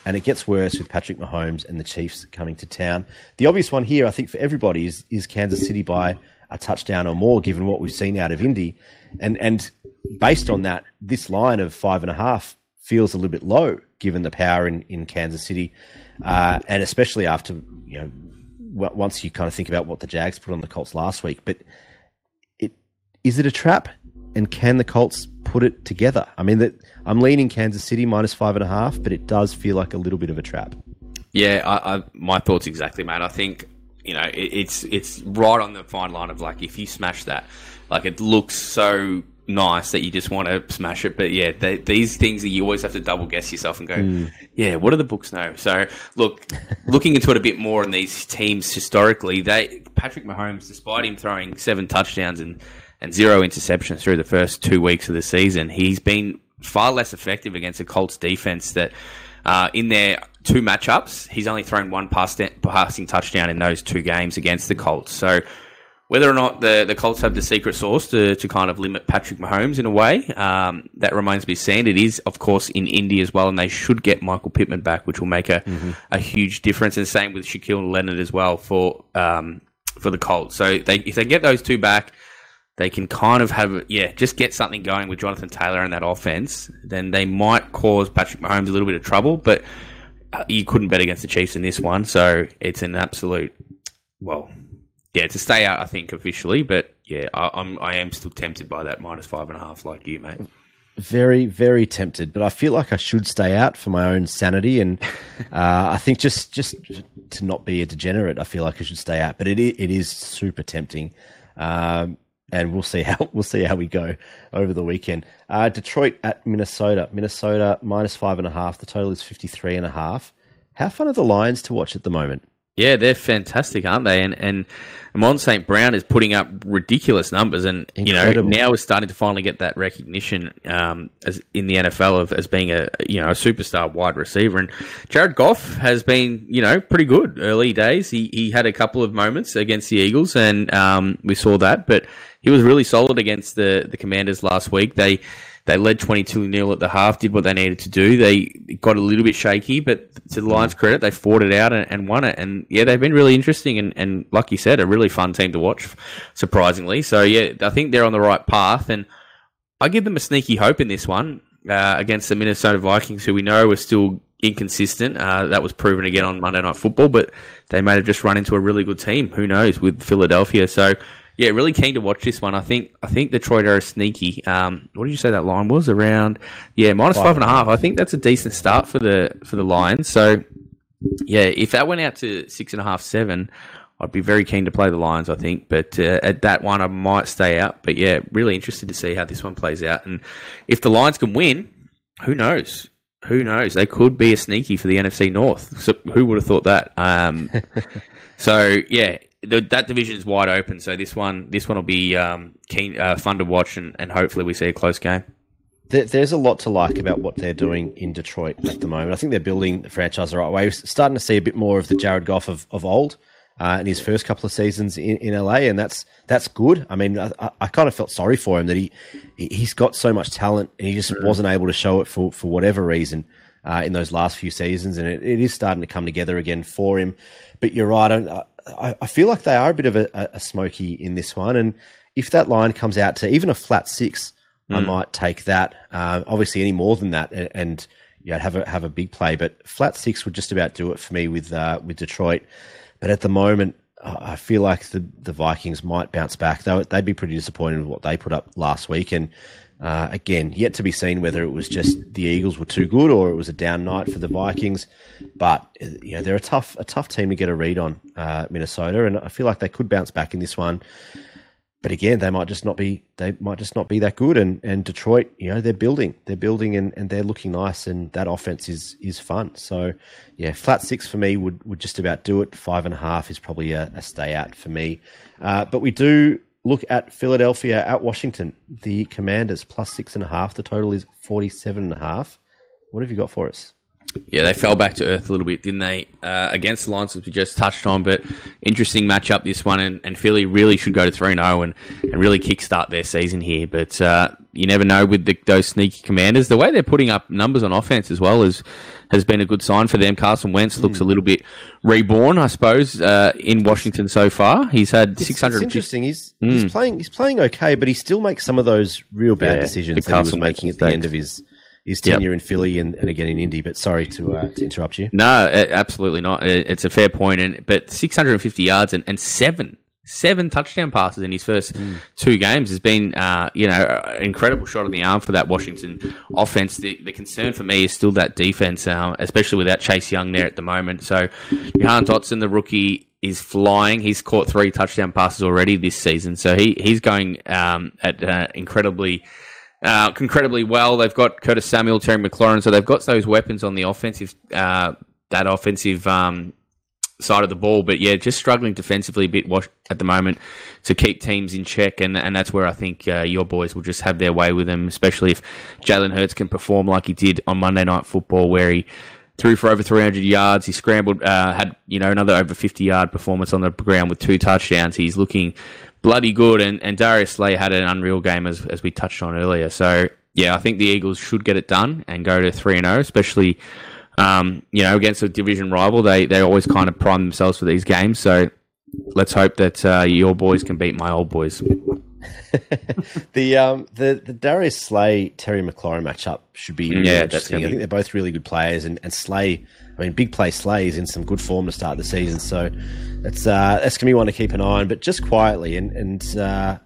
And it gets worse with Patrick Mahomes and the Chiefs coming to town. The obvious one here, I think, for everybody is, is Kansas City by a touchdown or more, given what we've seen out of Indy. And and based on that, this line of five and a half feels a little bit low, given the power in, in Kansas City. Uh, and especially after, you know, once you kind of think about what the Jags put on the Colts last week. But is it a trap? And can the Colts put it together? I mean, that I'm leaning Kansas City minus five and a half, but it does feel like a little bit of a trap. Yeah, I, I, my thoughts exactly, mate. I think you know it, it's it's right on the fine line of like if you smash that, like it looks so nice that you just want to smash it. But yeah, they, these things that you always have to double guess yourself and go, mm. yeah, what do the books know? So look, looking into it a bit more in these teams historically, they Patrick Mahomes, despite him throwing seven touchdowns and and zero interceptions through the first two weeks of the season. He's been far less effective against a Colts defense that uh, in their two matchups, he's only thrown one pass passing touchdown in those two games against the Colts. So whether or not the, the Colts have the secret sauce to, to kind of limit Patrick Mahomes in a way, um, that remains to be seen. It is, of course, in Indy as well, and they should get Michael Pittman back, which will make a, mm-hmm. a huge difference. And same with Shaquille Leonard as well for um, for the Colts. So they, if they get those two back, they can kind of have, yeah, just get something going with Jonathan Taylor and that offense, then they might cause Patrick Mahomes a little bit of trouble. But uh, you couldn't bet against the Chiefs in this one, so it's an absolute, well, yeah, to stay out, I think officially. But yeah, I, I'm I am still tempted by that minus five and a half, like you, mate. Very, very tempted, but I feel like I should stay out for my own sanity, and uh, I think just just to not be a degenerate, I feel like I should stay out. But it it is super tempting. Um, and we'll see how we'll see how we go over the weekend. Uh, Detroit at Minnesota. Minnesota minus five and a half. The total is fifty three and a half. How fun are the Lions to watch at the moment? Yeah, they're fantastic, aren't they? And and Amon St. Brown is putting up ridiculous numbers, and Incredible. you know now we're starting to finally get that recognition um, as in the NFL of as being a you know a superstar wide receiver. And Jared Goff has been you know pretty good early days. He he had a couple of moments against the Eagles, and um, we saw that, but he was really solid against the the Commanders last week. They they led 22 0 at the half, did what they needed to do. They got a little bit shaky, but to the Lions' credit, they fought it out and, and won it. And yeah, they've been really interesting and, and, like you said, a really fun team to watch, surprisingly. So yeah, I think they're on the right path. And I give them a sneaky hope in this one uh, against the Minnesota Vikings, who we know are still inconsistent. Uh, that was proven again on Monday Night Football, but they may have just run into a really good team. Who knows with Philadelphia? So yeah, really keen to watch this one. I think I think Detroit are sneaky. Um, what did you say that line was around? Yeah, minus five and a half. I think that's a decent start for the for the Lions. So yeah, if that went out to six and a half, seven, I'd be very keen to play the Lions. I think, but uh, at that one, I might stay out. But yeah, really interested to see how this one plays out. And if the Lions can win, who knows? Who knows? They could be a sneaky for the NFC North. So who would have thought that? Um, so yeah, the, that division is wide open. So this one, this one will be um, keen, uh, fun to watch, and, and hopefully we see a close game. there's a lot to like about what they're doing in Detroit at the moment. I think they're building the franchise the right way. We're starting to see a bit more of the Jared Goff of, of old uh, in his first couple of seasons in, in LA, and that's that's good. I mean, I, I, kind of felt sorry for him that he he's got so much talent and he just wasn't able to show it for for whatever reason uh, in those last few seasons, and it, it is starting to come together again for him. But you're right. I, I, I feel like they are a bit of a, a, smoky in this one. And if that line comes out to even a flat six, mm. I might take that. Uh, obviously, any more than that, and, and yeah, have a have a big play. But flat six would just about do it for me with uh, with Detroit. But at the moment, I feel like the the Vikings might bounce back. Though they'd be pretty disappointed with what they put up last week, and uh, again, yet to be seen whether it was just the Eagles were too good or it was a down night for the Vikings. But you know they're a tough a tough team to get a read on, uh, Minnesota, and I feel like they could bounce back in this one. But again, they might just not be they might just not be that good. And and Detroit, you know, they're building, they're building, and, and they're looking nice, and that offense is is fun. So yeah, flat six for me would would just about do it. Five and a half is probably a, a stay out for me. Uh, but we do look at Philadelphia at Washington. The Commanders plus six and a half. The total is forty-seven and a half. What have you got for us? Yeah, they fell back to earth a little bit, didn't they? Uh, against the Lions, as we just touched on, but interesting matchup this one, and, and Philly really should go to 3 0 and, and really kickstart their season here. But uh, you never know with the, those sneaky commanders. The way they're putting up numbers on offense as well is, has been a good sign for them. Carson Wentz looks a little bit reborn, I suppose, uh, in Washington so far. He's had 600. It's interesting. He's, mm. he's, playing, he's playing okay, but he still makes some of those real bad yeah, decisions that he was making at the end of his his tenure yep. in Philly and, and again in Indy. But sorry to uh, to interrupt you. No, absolutely not. It's a fair point. And but 650 yards and, and seven seven touchdown passes in his first mm. two games has been, uh, you know, an incredible shot on the arm for that Washington offense. The, the concern for me is still that defense, uh, especially without Chase Young there at the moment. So, Jahan Dotson, the rookie, is flying. He's caught three touchdown passes already this season. So he, he's going um, at uh, incredibly uh, incredibly well. They've got Curtis Samuel, Terry McLaurin, so they've got those weapons on the offensive, uh, that offensive um, side of the ball. But yeah, just struggling defensively a bit at the moment to keep teams in check, and and that's where I think uh, your boys will just have their way with them, especially if Jalen Hurts can perform like he did on Monday Night Football, where he threw for over 300 yards. He scrambled, uh, had you know another over 50 yard performance on the ground with two touchdowns. He's looking bloody good. And, and Darius Slay had an unreal game as, as we touched on earlier. So, yeah, I think the Eagles should get it done and go to 3 0, especially, um, you know, against a division rival. They, they always kind of prime themselves for these games. So let's hope that uh, your boys can beat my old boys. the um the the Darius Slay Terry McLaurin matchup should be really yeah, interesting. I think they're both really good players, and, and Slay I mean, big play Slay is in some good form to start the season, so that's uh, that's gonna be one to keep an eye on. But just quietly, and and uh,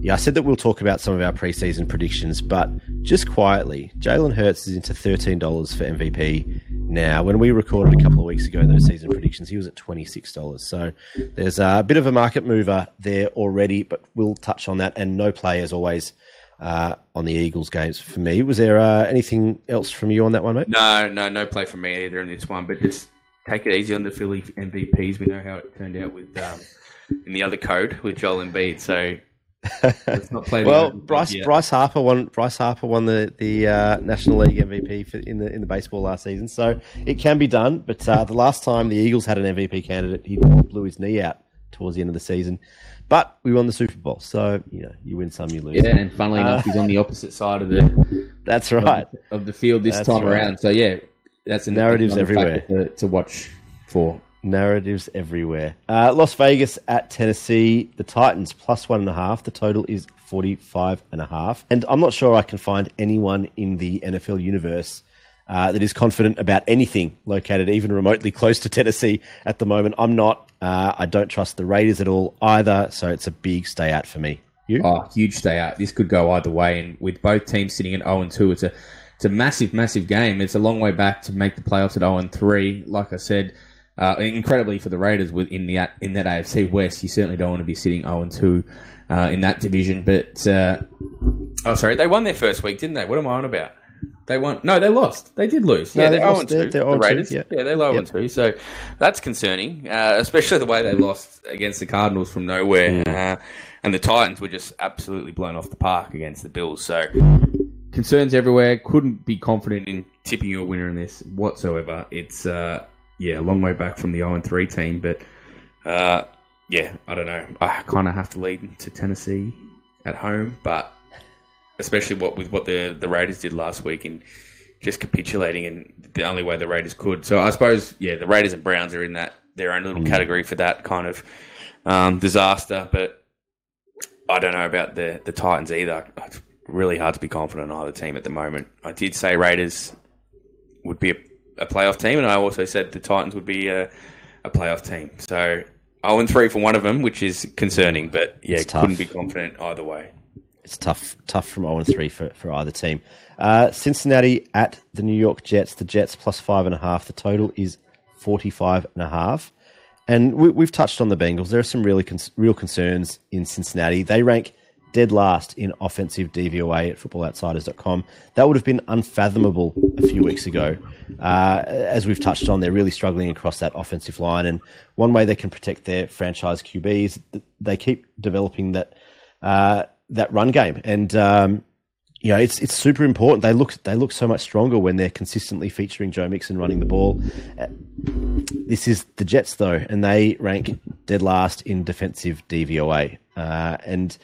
yeah, I said that we'll talk about some of our preseason predictions, but just quietly, Jalen Hurts is into thirteen dollars for MVP now. When we recorded a couple of weeks ago those season predictions, he was at twenty six dollars. So there's a bit of a market mover there already, but we'll touch on that. And no play as always uh, on the Eagles games for me. Was there uh, anything else from you on that one, mate? No, no, no play from me either in this one. But just take it easy on the Philly MVPs. We know how it turned out with um, in the other code with Joel Embiid. So let's not play. well, Bryce Bryce Harper won. Bryce Harper won the the uh, National League MVP for, in the in the baseball last season. So it can be done. But uh, the last time the Eagles had an MVP candidate, he blew his knee out towards the end of the season. But we won the Super Bowl, so you know you win some, you lose. Yeah, and funnily enough, he's on the opposite side of the. That's right of, of the field this That's time right. around. So yeah, that's a Narratives everywhere. To, to watch for. Narratives everywhere. Uh, Las Vegas at Tennessee. The Titans plus one and a half. The total is 45 and a half. And I'm not sure I can find anyone in the NFL universe uh, that is confident about anything located even remotely close to Tennessee at the moment. I'm not. Uh, I don't trust the Raiders at all either. So it's a big stay out for me. You? Oh, huge stay out. This could go either way, and with both teams sitting at zero and two, it's a it's a massive, massive game. It's a long way back to make the playoffs at zero and three. Like I said, uh, incredibly for the Raiders within the in that AFC West, you certainly don't want to be sitting zero and two uh, in that division. But uh, Oh, sorry, they won their first week, didn't they? What am I on about? They won. No, they lost. They did lose. No, yeah, they they're 0 They're- 2. they're the 0 2, Raiders. yeah. Yeah, they're low Yep. and two. So that's concerning, uh, especially the way they lost against the Cardinals from nowhere. Uh, and the Titans were just absolutely blown off the park against the Bills. So concerns everywhere. Couldn't be confident in tipping you a winner in this whatsoever. It's uh, yeah, a long way back from the 0 3 team, but uh, yeah, I don't know. I kind of have to lead to Tennessee at home, but especially what with what the the Raiders did last week and just capitulating in the only way the Raiders could. So I suppose yeah, the Raiders and Browns are in that their own little category for that kind of um, disaster. But I don't know about the the Titans either. It's really hard to be confident in either team at the moment. I did say Raiders would be a, a playoff team, and I also said the Titans would be a, a playoff team. So. 0 and 3 for one of them, which is concerning, but yeah, couldn't be confident either way. it's tough tough from 0 and 3 for, for either team. Uh, Cincinnati at the New York Jets. The Jets plus five and a half. The total is 45 and a half. And we, we've touched on the Bengals. There are some really con- real concerns in Cincinnati. They rank dead last in offensive DVOA at footballoutsiders.com. That would have been unfathomable a few weeks ago. Uh, as we've touched on, they're really struggling across that offensive line. And one way they can protect their franchise QB is they keep developing that uh, that run game. And um, you know, it's it's super important. They look they look so much stronger when they're consistently featuring Joe Mixon running the ball. Uh, This is the Jets though, and they rank dead last in defensive DVOA, uh, and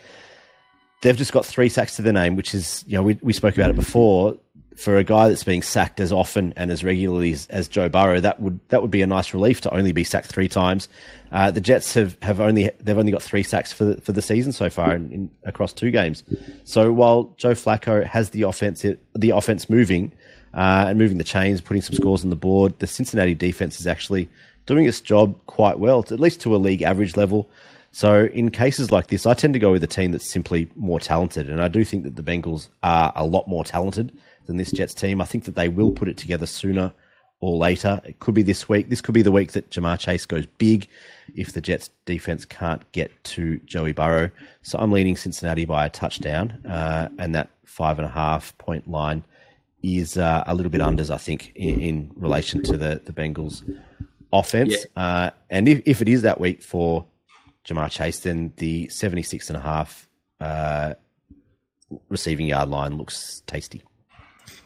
they've just got three sacks to their name, which is you know we we spoke about it before. For a guy that's being sacked as often and as regularly as, as Joe Burrow, that would that would be a nice relief to only be sacked three times. Uh, the Jets have, have only they've only got three sacks for the, for the season so far in, in, across two games. So while Joe Flacco has the offense the offense moving uh, and moving the chains, putting some scores on the board, the Cincinnati defense is actually doing its job quite well, at least to a league average level. So in cases like this, I tend to go with a team that's simply more talented, and I do think that the Bengals are a lot more talented than this Jets team. I think that they will put it together sooner or later. It could be this week. This could be the week that Ja'Marr Chase goes big if the Jets defense can't get to Joey Burrow. So I'm leaning Cincinnati by a touchdown, uh, and that five and a half point line is uh, a little bit unders, I think, in, in relation to the the Bengals offense. Uh, and if, if it is that week for Ja'Marr Chase, then the 76 and a half uh, receiving yard line looks tasty.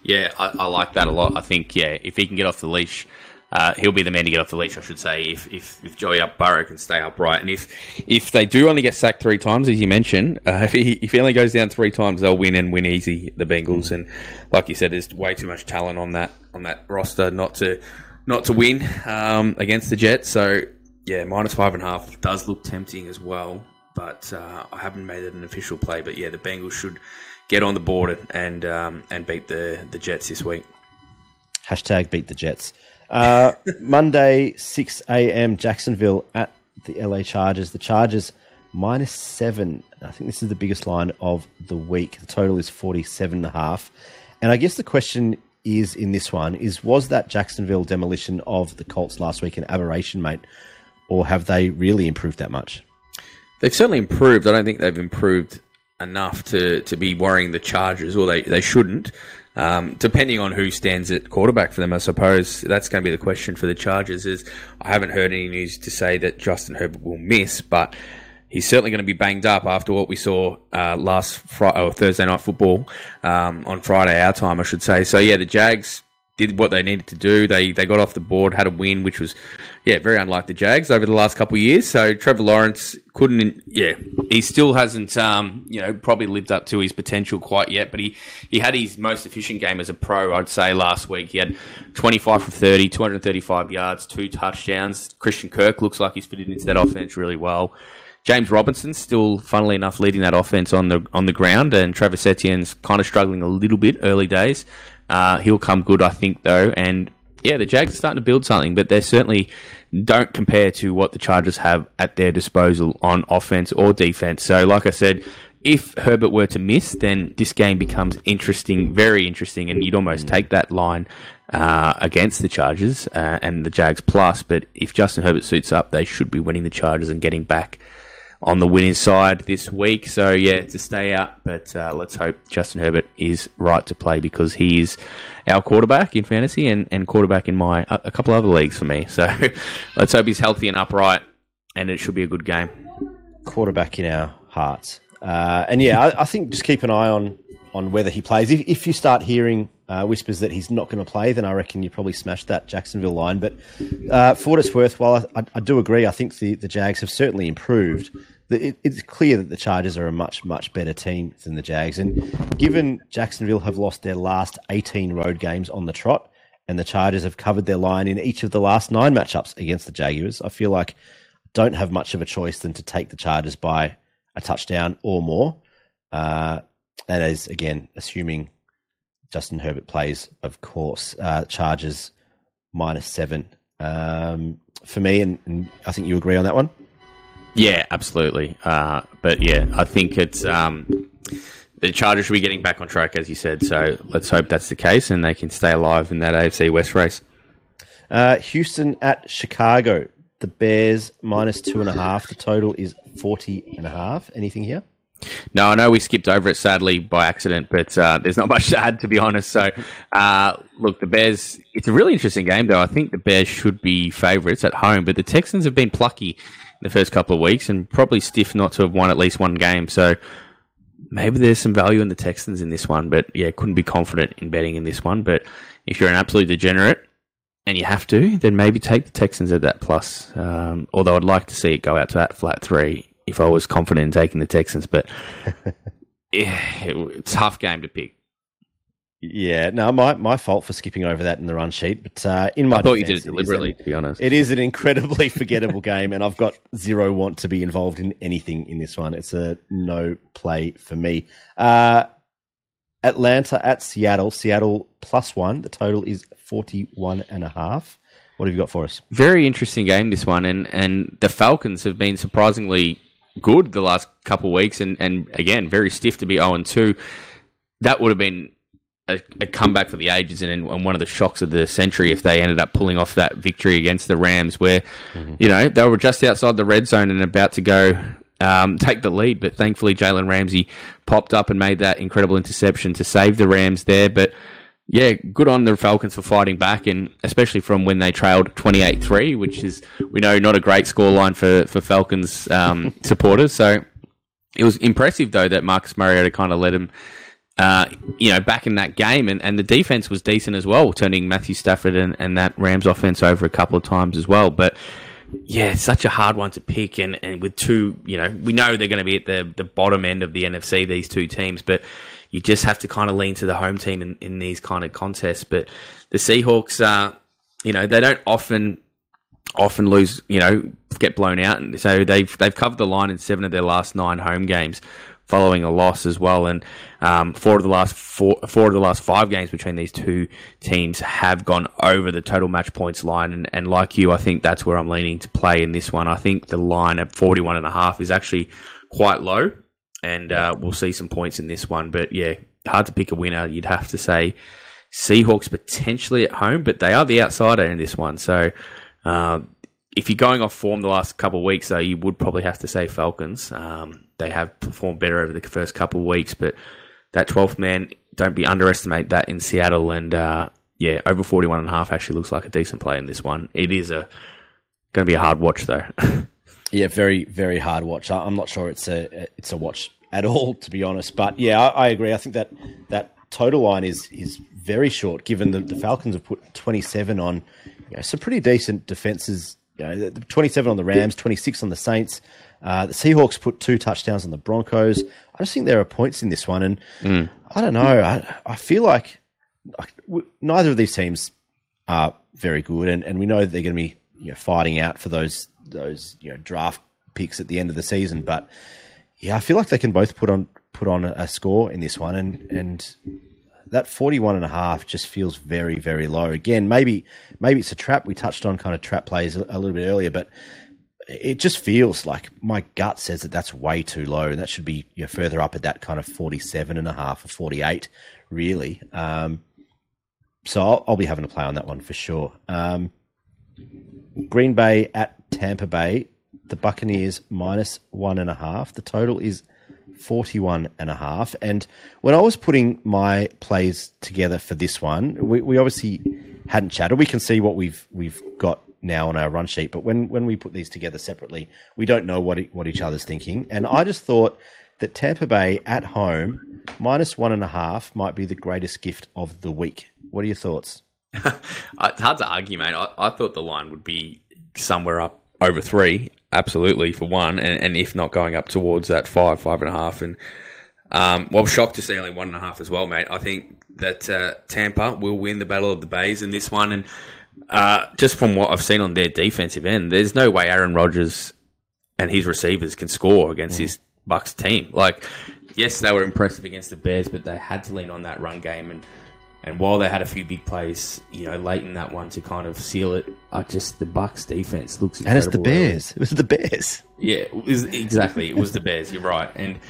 Yeah, I, I like that a lot. I think yeah, if he can get off the leash, uh, he'll be the man to get off the leash. I should say, if if, if Joey Burrow can stay upright, and if if they do only get sacked three times, as you mentioned, uh, if he if he only goes down three times, they'll win and win easy. The Bengals, and like you said, there's way too much talent on that on that roster not to not to win um, against the Jets. So yeah, minus five and a half does look tempting as well. But uh, I haven't made it an official play. But yeah, the Bengals should get on the board and um, and beat the the Jets this week. Hashtag beat the Jets. Uh, Monday, 6 a.m., Jacksonville at the LA Chargers. The Chargers minus seven. I think this is the biggest line of the week. The total is 47 and a half. And I guess the question is in this one is was that Jacksonville demolition of the Colts last week an aberration, mate? Or have they really improved that much? They've certainly improved. I don't think they've improved enough to, to be worrying the Chargers, or they, they shouldn't. Um, depending on who stands at quarterback for them, I suppose that's going to be the question for the Chargers. Is I haven't heard any news to say that Justin Herbert will miss, but he's certainly going to be banged up after what we saw uh, last Friday or Thursday night football um, on Friday our time, I should say. So yeah, the Jags did what they needed to do. They they got off the board, had a win, which was yeah very unlike the Jags over the last couple of years. So Trevor Lawrence couldn't yeah he still hasn't um, you know probably lived up to his potential quite yet. But he he had his most efficient game as a pro, I'd say last week. He had 25 from 30, 235 yards, two touchdowns. Christian Kirk looks like he's fitted into that offense really well. James Robinson still, funnily enough, leading that offense on the on the ground, and Travis Etienne's kind of struggling a little bit early days. Uh, he'll come good, I think, though. And yeah, the Jags are starting to build something, but they certainly don't compare to what the Chargers have at their disposal on offense or defense. So, like I said, if Herbert were to miss, then this game becomes interesting, very interesting, and you'd almost take that line uh, against the Chargers uh, and the Jags plus. But if Justin Herbert suits up, they should be winning the Chargers and getting back on the winning side this week. So yeah, to stay out, but uh, let's hope Justin Herbert is right to play because he is our quarterback in fantasy and, and quarterback in my a couple other leagues for me. So let's hope he's healthy and upright, and it should be a good game. Quarterback in our hearts, uh, and yeah, I, I, think just keep an eye on on whether he plays. If, if you start hearing uh, whispers that he's not going to play, then I reckon you probably smashed that Jacksonville line. But uh, for what it's worth, while I, I, do agree, I think the, the Jags have certainly improved. It, it's clear that the Chargers are a much, much better team than the Jags. And given Jacksonville have lost their last 18 road games on the trot, and the Chargers have covered their line in each of the last nine matchups against the Jaguars, I feel like I don't have much of a choice than to take the Chargers by a touchdown or more. Uh, that is, again, assuming Justin Herbert plays, of course. Uh, Chargers minus seven um, for me, and, and, I think you agree on that one. Yeah, absolutely. Uh, but yeah, I think it's um, the Chargers should be getting back on track, as you said. So let's hope that's the case, and they can stay alive in that AFC West race. Uh, Houston at Chicago. The Bears minus two and a half. The total is 40 and a half. Anything here? No, I know we skipped over it sadly by accident, but uh, there's not much to add to be honest. So, uh, look, the Bears. It's a really interesting game, though. I think the Bears should be favourites at home, but the Texans have been plucky in the first couple of weeks and probably stiff not to have won at least one game. So, maybe there's some value in the Texans in this one, but yeah, couldn't be confident in betting in this one. But if you're an absolute degenerate and you have to, then maybe take the Texans at that plus. Um, although I'd like to see it go out to that flat three if I was confident in taking the Texans, but yeah, it's a tough game to pick. Yeah, no, my, my fault for skipping over that in the run sheet. But uh, in my I thought defense, you did it deliberately. It to be honest, it is an incredibly forgettable game, and I've got zero want to be involved in anything in this one. It's a no play for me. Uh, Atlanta at Seattle. Seattle plus one. The total is 41 and a half. What have you got for us? Very interesting game, this one. And, and the Falcons have been surprisingly good the last couple of weeks, and, and again, very stiff to be 0 2. That would have been a, a, comeback for the ages and, and, one of the shocks of the century if they ended up pulling off that victory against the Rams, where, mm-hmm. you know, they were just outside the red zone and about to go um, take the lead. But thankfully, Jalen Ramsey popped up and made that incredible interception to save the Rams there. But yeah, good on the Falcons for fighting back, and especially from when they trailed 28 3, which is, we know, not a great scoreline for, for Falcons um, supporters. So it was impressive, though, that Marcus Mariota kind of led him. Uh, you know, back in that game, and, and the defense was decent as well, turning Matthew Stafford and, and that Rams offense over a couple of times as well. But yeah, it's such a hard one to pick, and, and with two, you know, we know they're going to be at the the bottom end of the NFC, these two teams, but you just have to kind of lean to the home team in, in these kind of contests. But the Seahawks, uh, you know, they don't often often lose, you know, get blown out, and so they've they've covered the line in seven of their last nine home games, following a loss as well, and um, four of the last four four of the last five games between these two teams have gone over the total match points line, and, and like you, I think that's where I'm leaning to play in this one. I think the line at 41 and a half is actually quite low and uh, we'll see some points in this one. But yeah, hard to pick a winner. You'd have to say Seahawks potentially at home, but they are the outsider in this one. So uh, if you're going off form the last couple of weeks, though, you would probably have to say Falcons. Um, they have performed better over the first couple of weeks, but that 12th man don't be underestimate that in Seattle. And uh, yeah, over 41 and a half actually looks like a decent play in this one. It is a going to be a hard watch though. yeah, very very hard watch. I'm not sure it's a it's a watch at all, to be honest. But yeah, I, I agree. I think that that total line is is very short, given that the Falcons have put 27 on you know, some pretty decent defenses. You know, 27 on the Rams, 26 on the Saints. Uh, the Seahawks put two touchdowns on the Broncos. I just think there are points in this one, and mm. I don't know. I, I feel like neither of these teams are very good, and, and we know that they're going to be you know, fighting out for those those you know draft picks at the end of the season. But yeah, I feel like they can both put on put on a score in this one, and and that 41 and a half just feels very very low. Again, maybe maybe it's a trap. We touched on kind of trap plays a, a little bit earlier, but it just feels like my gut says that that's way too low, and that should be you know, further up at that kind of 47 and a half or 48, really. Um, so I'll, I'll, be having a play on that one for sure. Um, Green Bay at Tampa Bay, the Buccaneers minus one and a half. The total is 41 and a half. And when I was putting my plays together for this one, we, we obviously hadn't chatted. We can see what we've we've got now on our run sheet, but when when we put these together separately, we don't know what what each other's thinking. And I just thought that Tampa Bay at home minus one and a half might be the greatest gift of the week. What are your thoughts? it's hard to argue, mate. I, I, thought the line would be somewhere up over three, absolutely for one, and, and if not going up towards that five, five and a half. And um, well, shocked to see only one and a half as well, mate. I think that uh, Tampa will win the Battle of the Bays in this one, and uh, just from what I've seen on their defensive end, there's no way Aaron Rodgers and his receivers can score against mm. his Bucs team. Like, yes, they were impressive against the Bears, but they had to lean on that run game and and while they had a few big plays, you know, late in that one to kind of seal it, I just the Bucs defense looks and it's the Bears. It was the Bears. Yeah, it was, exactly. It was the Bears. You're right. And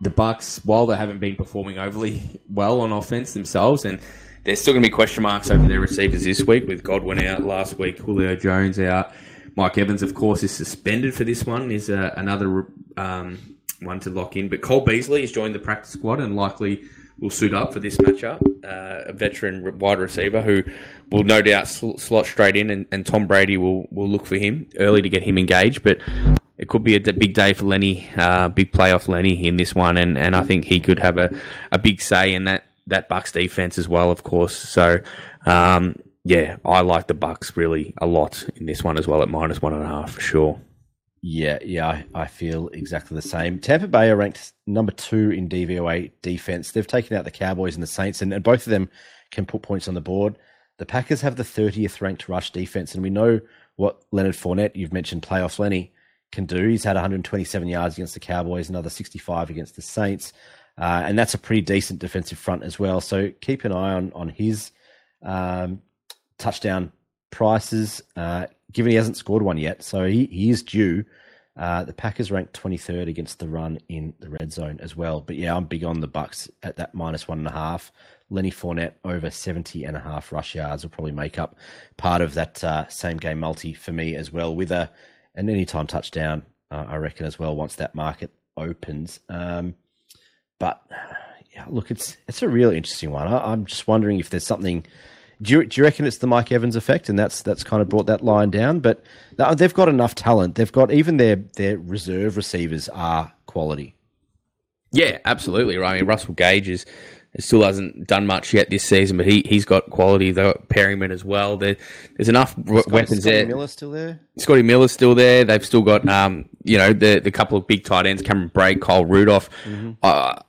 the Bucs, while they haven't been performing overly well on offense themselves, and there's still going to be question marks over their receivers this week with Godwin out last week, Julio Jones out. Mike Evans, of course, is suspended for this one. Is uh, another um, one to lock in. But Cole Beasley has joined the practice squad and likely will suit up for this matchup. Uh, a veteran wide receiver who will no doubt sl- slot straight in, and, and, Tom Brady will, will look for him early to get him engaged. But it could be a big day for Lenny, uh, big playoff Lenny in this one, and, and I think he could have a, a big say in that that Bucs defense as well, of course. So. Um, yeah, I like the Bucs really a lot in this one as well at minus one and a half for sure. Yeah, yeah, I, I, feel exactly the same. Tampa Bay are ranked number two in DVOA defense. They've taken out the Cowboys and the Saints, and, and both of them can put points on the board. The Packers have the 30th ranked rush defense, and we know what Leonard Fournette, you've mentioned playoff Lenny, can do. He's had 127 yards against the Cowboys, another 65 against the Saints, uh, and that's a pretty decent defensive front as well. So keep an eye on on his um, touchdown prices. Uh, given he hasn't scored one yet, so he, he is due. Uh, the Packers ranked 23rd against the run in the red zone as well. But yeah, I'm big on the Bucs at that minus one and a half. Lenny Fournette over 70 and a half rush yards will probably make up part of that uh, same game multi for me as well, with a an anytime touchdown, uh, I reckon as well once that market opens. Um, but yeah, look, it's it's a really interesting one. I, I'm just wondering if there's something do you, do you reckon it's the Mike Evans effect, and that's that's kind of brought that line down? But they've got enough talent. They've got even their their reserve receivers are quality. Yeah, absolutely. Right. I mean, Russell Gage is still hasn't done much yet this season, but he he's got quality. They've got Perriman as well. There, there's enough Scotty, weapons Scotty there. Miller's still there. Scotty Miller's still there. They've still got um, you know, the the couple of big tight ends, Cameron Brate, Kyle Rudolph. Mm-hmm. Uh,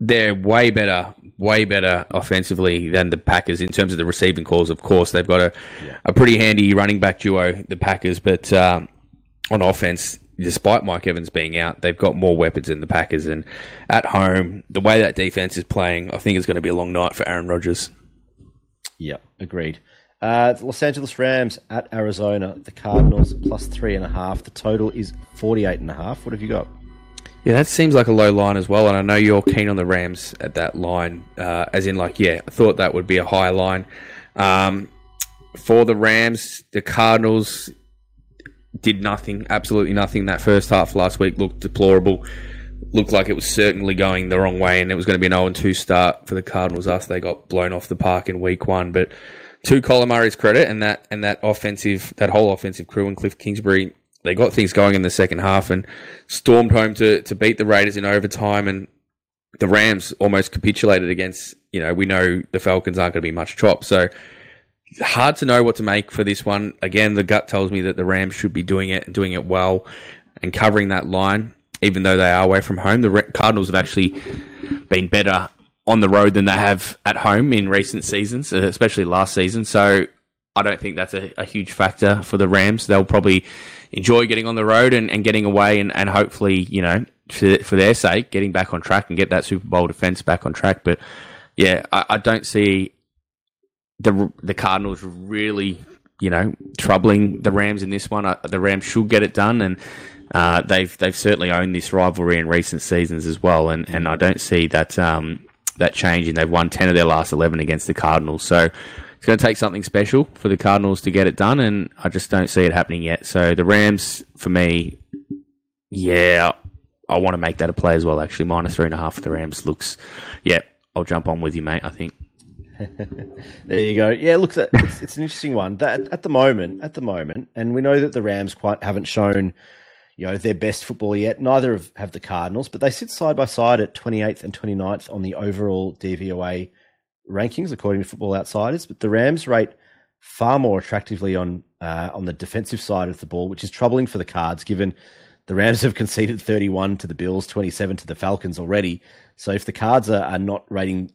they're way better, way better offensively than the Packers in terms of the receiving calls. Of course, they've got a, yeah. a pretty handy running back duo, the Packers, but um, on offense, despite Mike Evans being out, they've got more weapons than the Packers. And at home, the way that defense is playing, I think it's going to be a long night for Aaron Rodgers. Yeah, agreed. Uh, Los Angeles Rams at Arizona, the Cardinals plus three and a half. The total is 48 and a half. What have you got? Yeah, that seems like a low line as well, and I know you're keen on the Rams at that line, uh, as in like, yeah, I thought that would be a higher line. Um, for the Rams, the Cardinals did nothing, absolutely nothing. That first half last week looked deplorable. looked like it was certainly going the wrong way, and it was going to be an 0 2 start for the Cardinals after they got blown off the park in week one. But to Kyler Murray's credit, and that and that offensive, that whole offensive crew and Cliff Kingsbury, they got things going in the second half and stormed home to to beat the Raiders in overtime, and the Rams almost capitulated against. You know, we know the Falcons aren't going to be much chop, so hard to know what to make for this one. Again, the gut tells me that the Rams should be doing it and doing it well and covering that line even though they are away from home. The Cardinals have actually been better on the road than they have at home in recent seasons, especially last season. So I don't think that's a, a huge factor for the Rams. They'll probably enjoy getting on the road and, and getting away and, and hopefully, you know, for, for their sake, getting back on track and get that Super Bowl defense back on track. But yeah, I, I don't see the the Cardinals really, you know, troubling the Rams in this one. the Rams should get it done, and uh, they've they've certainly owned this rivalry in recent seasons as well, and, and I don't see that um, that changing. They've won ten of their last eleven against the Cardinals, so it's going to take something special for the Cardinals to get it done, and I just don't see it happening yet. So the Rams, for me, yeah, I want to make that a play as well. Actually, minus three and a half for the Rams looks, yeah, I'll jump on with you, mate. I think. there you go. Yeah, look, it's, it's an interesting one. That at the moment, at the moment, and we know that the Rams quite haven't shown you know, their best football yet. Neither have, have the Cardinals, but they sit side by side at 28th and 29th on the overall DVOA rankings, according to Football Outsiders. But the Rams rate far more attractively on uh, on the defensive side of the ball, which is troubling for the Cards, given the Rams have conceded 31 to the Bills, 27 to the Falcons already. So if the Cards are, are not rating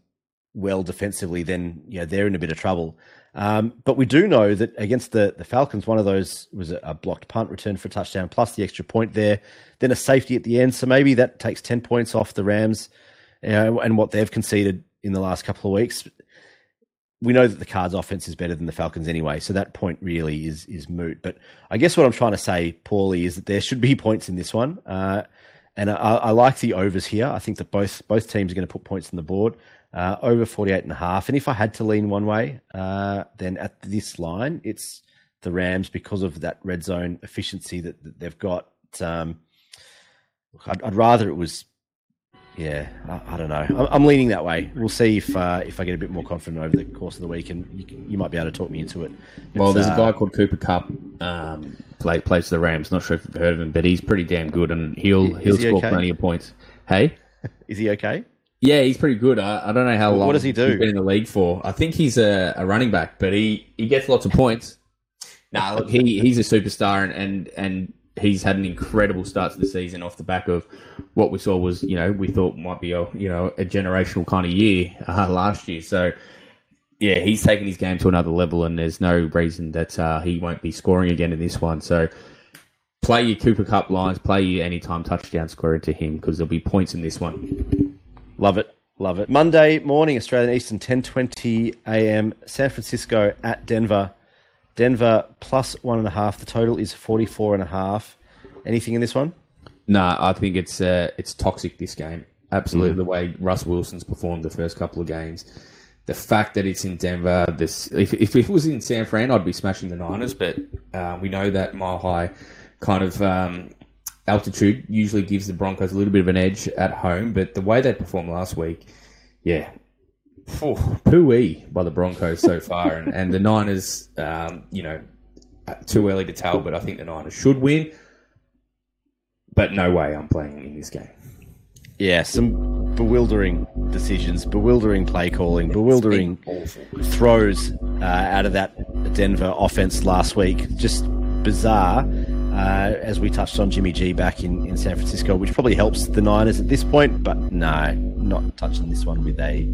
well defensively, then know, they're in a bit of trouble. Um, but we do know that against the, the Falcons, one of those was a, a, blocked punt return for a touchdown, plus the extra point there, then a safety at the end. So maybe that takes 10 points off the Rams and what they've conceded in the last couple of weeks. We know that the Cards offense is better than the Falcons anyway, so that point really is is moot. But I guess what I'm trying to say, Paulie, is that there should be points in this one. Uh, and I, I, like the overs here. I think that both both teams are going to put points on the board uh, over 48 and a half. And if I had to lean one way, uh, then at this line, it's the Rams because of that red zone efficiency that, that they've got. Um, I'd, I'd, rather it was, yeah, I, I don't know. I'm, I'm, leaning that way. We'll see if uh, if I get a bit more confident over the course of the week, and you, you might be able to talk me into it. It's, well, there's a guy uh, called Cooper Kupp, um, play, plays for the Rams. Not sure if you've heard of him, but he's pretty damn good, and he'll he'll he score okay? plenty of points. Hey, is he okay? Yeah, he's pretty good. I, I don't know how long. What does he do? He's been in the league for. I think he's a, a running back, but he, he gets lots of points. nah, look, he he's a superstar, and, and and he's had an incredible start to the season off the back of what we saw was you know we thought might be a you know a generational kind of year uh, last year. So yeah, he's taken his game to another level, and there's no reason that uh, he won't be scoring again in this one. So play your Cooper Kupp lines, play your anytime touchdown score into him because there'll be points in this one. Love it. Love it. Monday morning, Australian Eastern, 10.20 a.m., San Francisco at Denver. Denver plus one and a half. The total is 44 and a half. Anything in this one? No, I think it's uh, it's toxic, this game. Absolutely. Mm. The way Russ Wilson's performed the first couple of games. The fact that it's in Denver, this if, if it was in San Fran, I'd be smashing the Niners, but uh, we know that Mile High kind of um, altitude usually gives the Broncos a little bit of an edge at home, but the way they performed last week, yeah, poo-wee by the Broncos so far, and, and the Niners, um, you know, too early to tell, but I think the Niners should win. But no way I'm playing in this game. Yeah, some bewildering decisions, bewildering play calling, bewildering throws uh, out of that Denver offense last week. Just bizarre uh, as we touched on Jimmy G back in, in San Francisco, which probably helps the Niners at this point, but no, not touching this one with a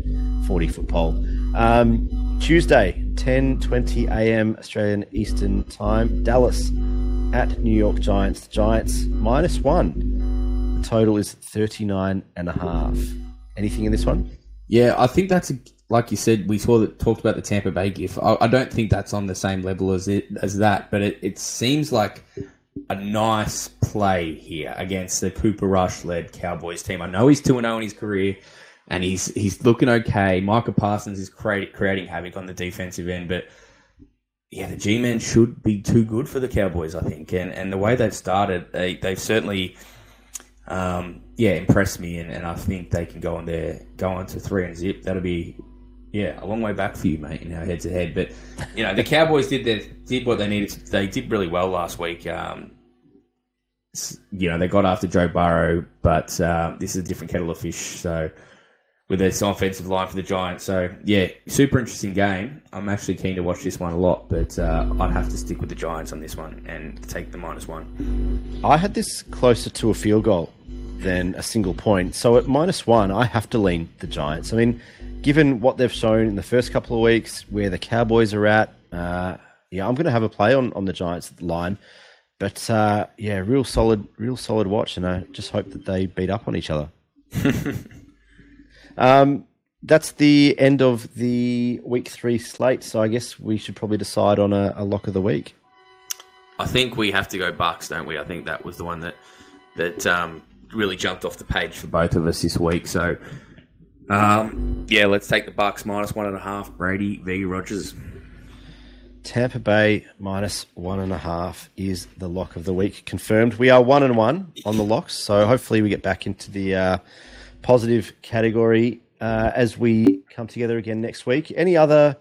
40 foot pole. Um, Tuesday, 10:20 a.m. Australian Eastern Time, Dallas at New York Giants. The Giants minus one. The total is 39 and a half. Anything in this one? Yeah, I think that's a, like you said. We saw that talked about the Tampa Bay GIF. I, I don't think that's on the same level as it as that, but it, it seems like a nice play here against the Cooper Rush led Cowboys team. I know he's 2 0 in his career and he's he's looking okay. Micah Parsons is create, creating havoc on the defensive end, but yeah, the G men should be too good for the Cowboys, I think. And and the way they've started, they, they've certainly um, yeah, impressed me, and, and I think they can go on there, go on to three and zip. That'll be, yeah, a long way back for you, mate. You know, head to head. But you know, the Cowboys did their, did what they needed. To, they did really well last week. Um, you know, they got after Joe Burrow, but uh, this is a different kettle of fish. So with this offensive line for the Giants. So yeah, super interesting game. I'm actually keen to watch this one a lot, but uh, I'd have to stick with the Giants on this one and take the minus one. I had this closer to a field goal than a single point. So at minus one, I have to lean the Giants. I mean, given what they've shown in the first couple of weeks, where the Cowboys are at, uh, yeah, I'm going to have a play on, on the Giants line. But uh, yeah, real solid, real solid watch, and I just hope that they beat up on each other. um, that's the end of the week three slate. So I guess we should probably decide on a, a lock of the week. I think we have to go Bucs, don't we? I think that was the one that that um, really jumped off the page for both of us this week. So, um, yeah, let's take the Bucs minus one and a half. Brady v Rodgers. Tampa Bay minus one and a half is the lock of the week confirmed. We are one and one on the locks, so hopefully we get back into the uh, positive category uh, as we come together again next week. Any other,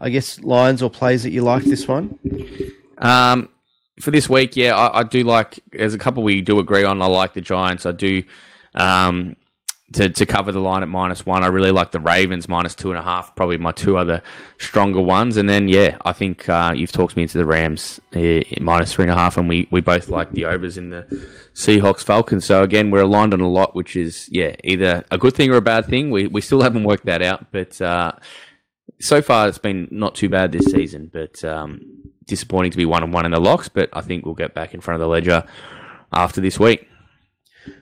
I guess, lines or plays that you like this one? Um, for this week, yeah, I, I, do like. There's a couple we do agree on. I like the Giants. I do. Um, to, to cover the line at minus one. I really like the Ravens minus two and a half, probably my two other stronger ones. And then, yeah, I think uh, you've talked me into the Rams uh, minus three and a half, and we, we both like the overs in the Seahawks Falcons. So, again, we're aligned on a lot, which is, yeah, either a good thing or a bad thing. We, we still haven't worked that out, but uh, so far it's been not too bad this season, but um, disappointing to be one and one in the locks. But I think we'll get back in front of the ledger after this week.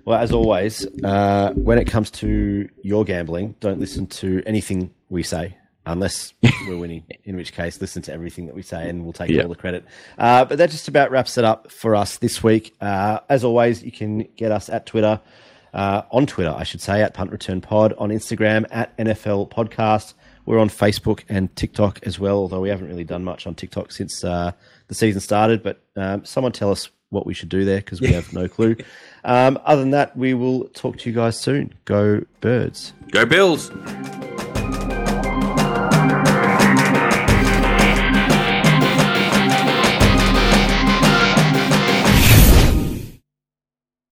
Well, as always, uh, when it comes to your gambling, don't listen to anything we say unless we're winning, in which case, listen to everything that we say and we'll take all the credit. Uh, but that just about wraps it up for us this week. Uh, as always, you can get us at Twitter, uh, on Twitter, I should say, at Punt Return Pod, on Instagram, at NFL Podcast. We're on Facebook and TikTok as well, although we haven't really done much on TikTok since uh, the season started. But um, someone tell us what we should do there because we have no clue. Um, other than that, we will talk to you guys soon. Go birds. Go Bills.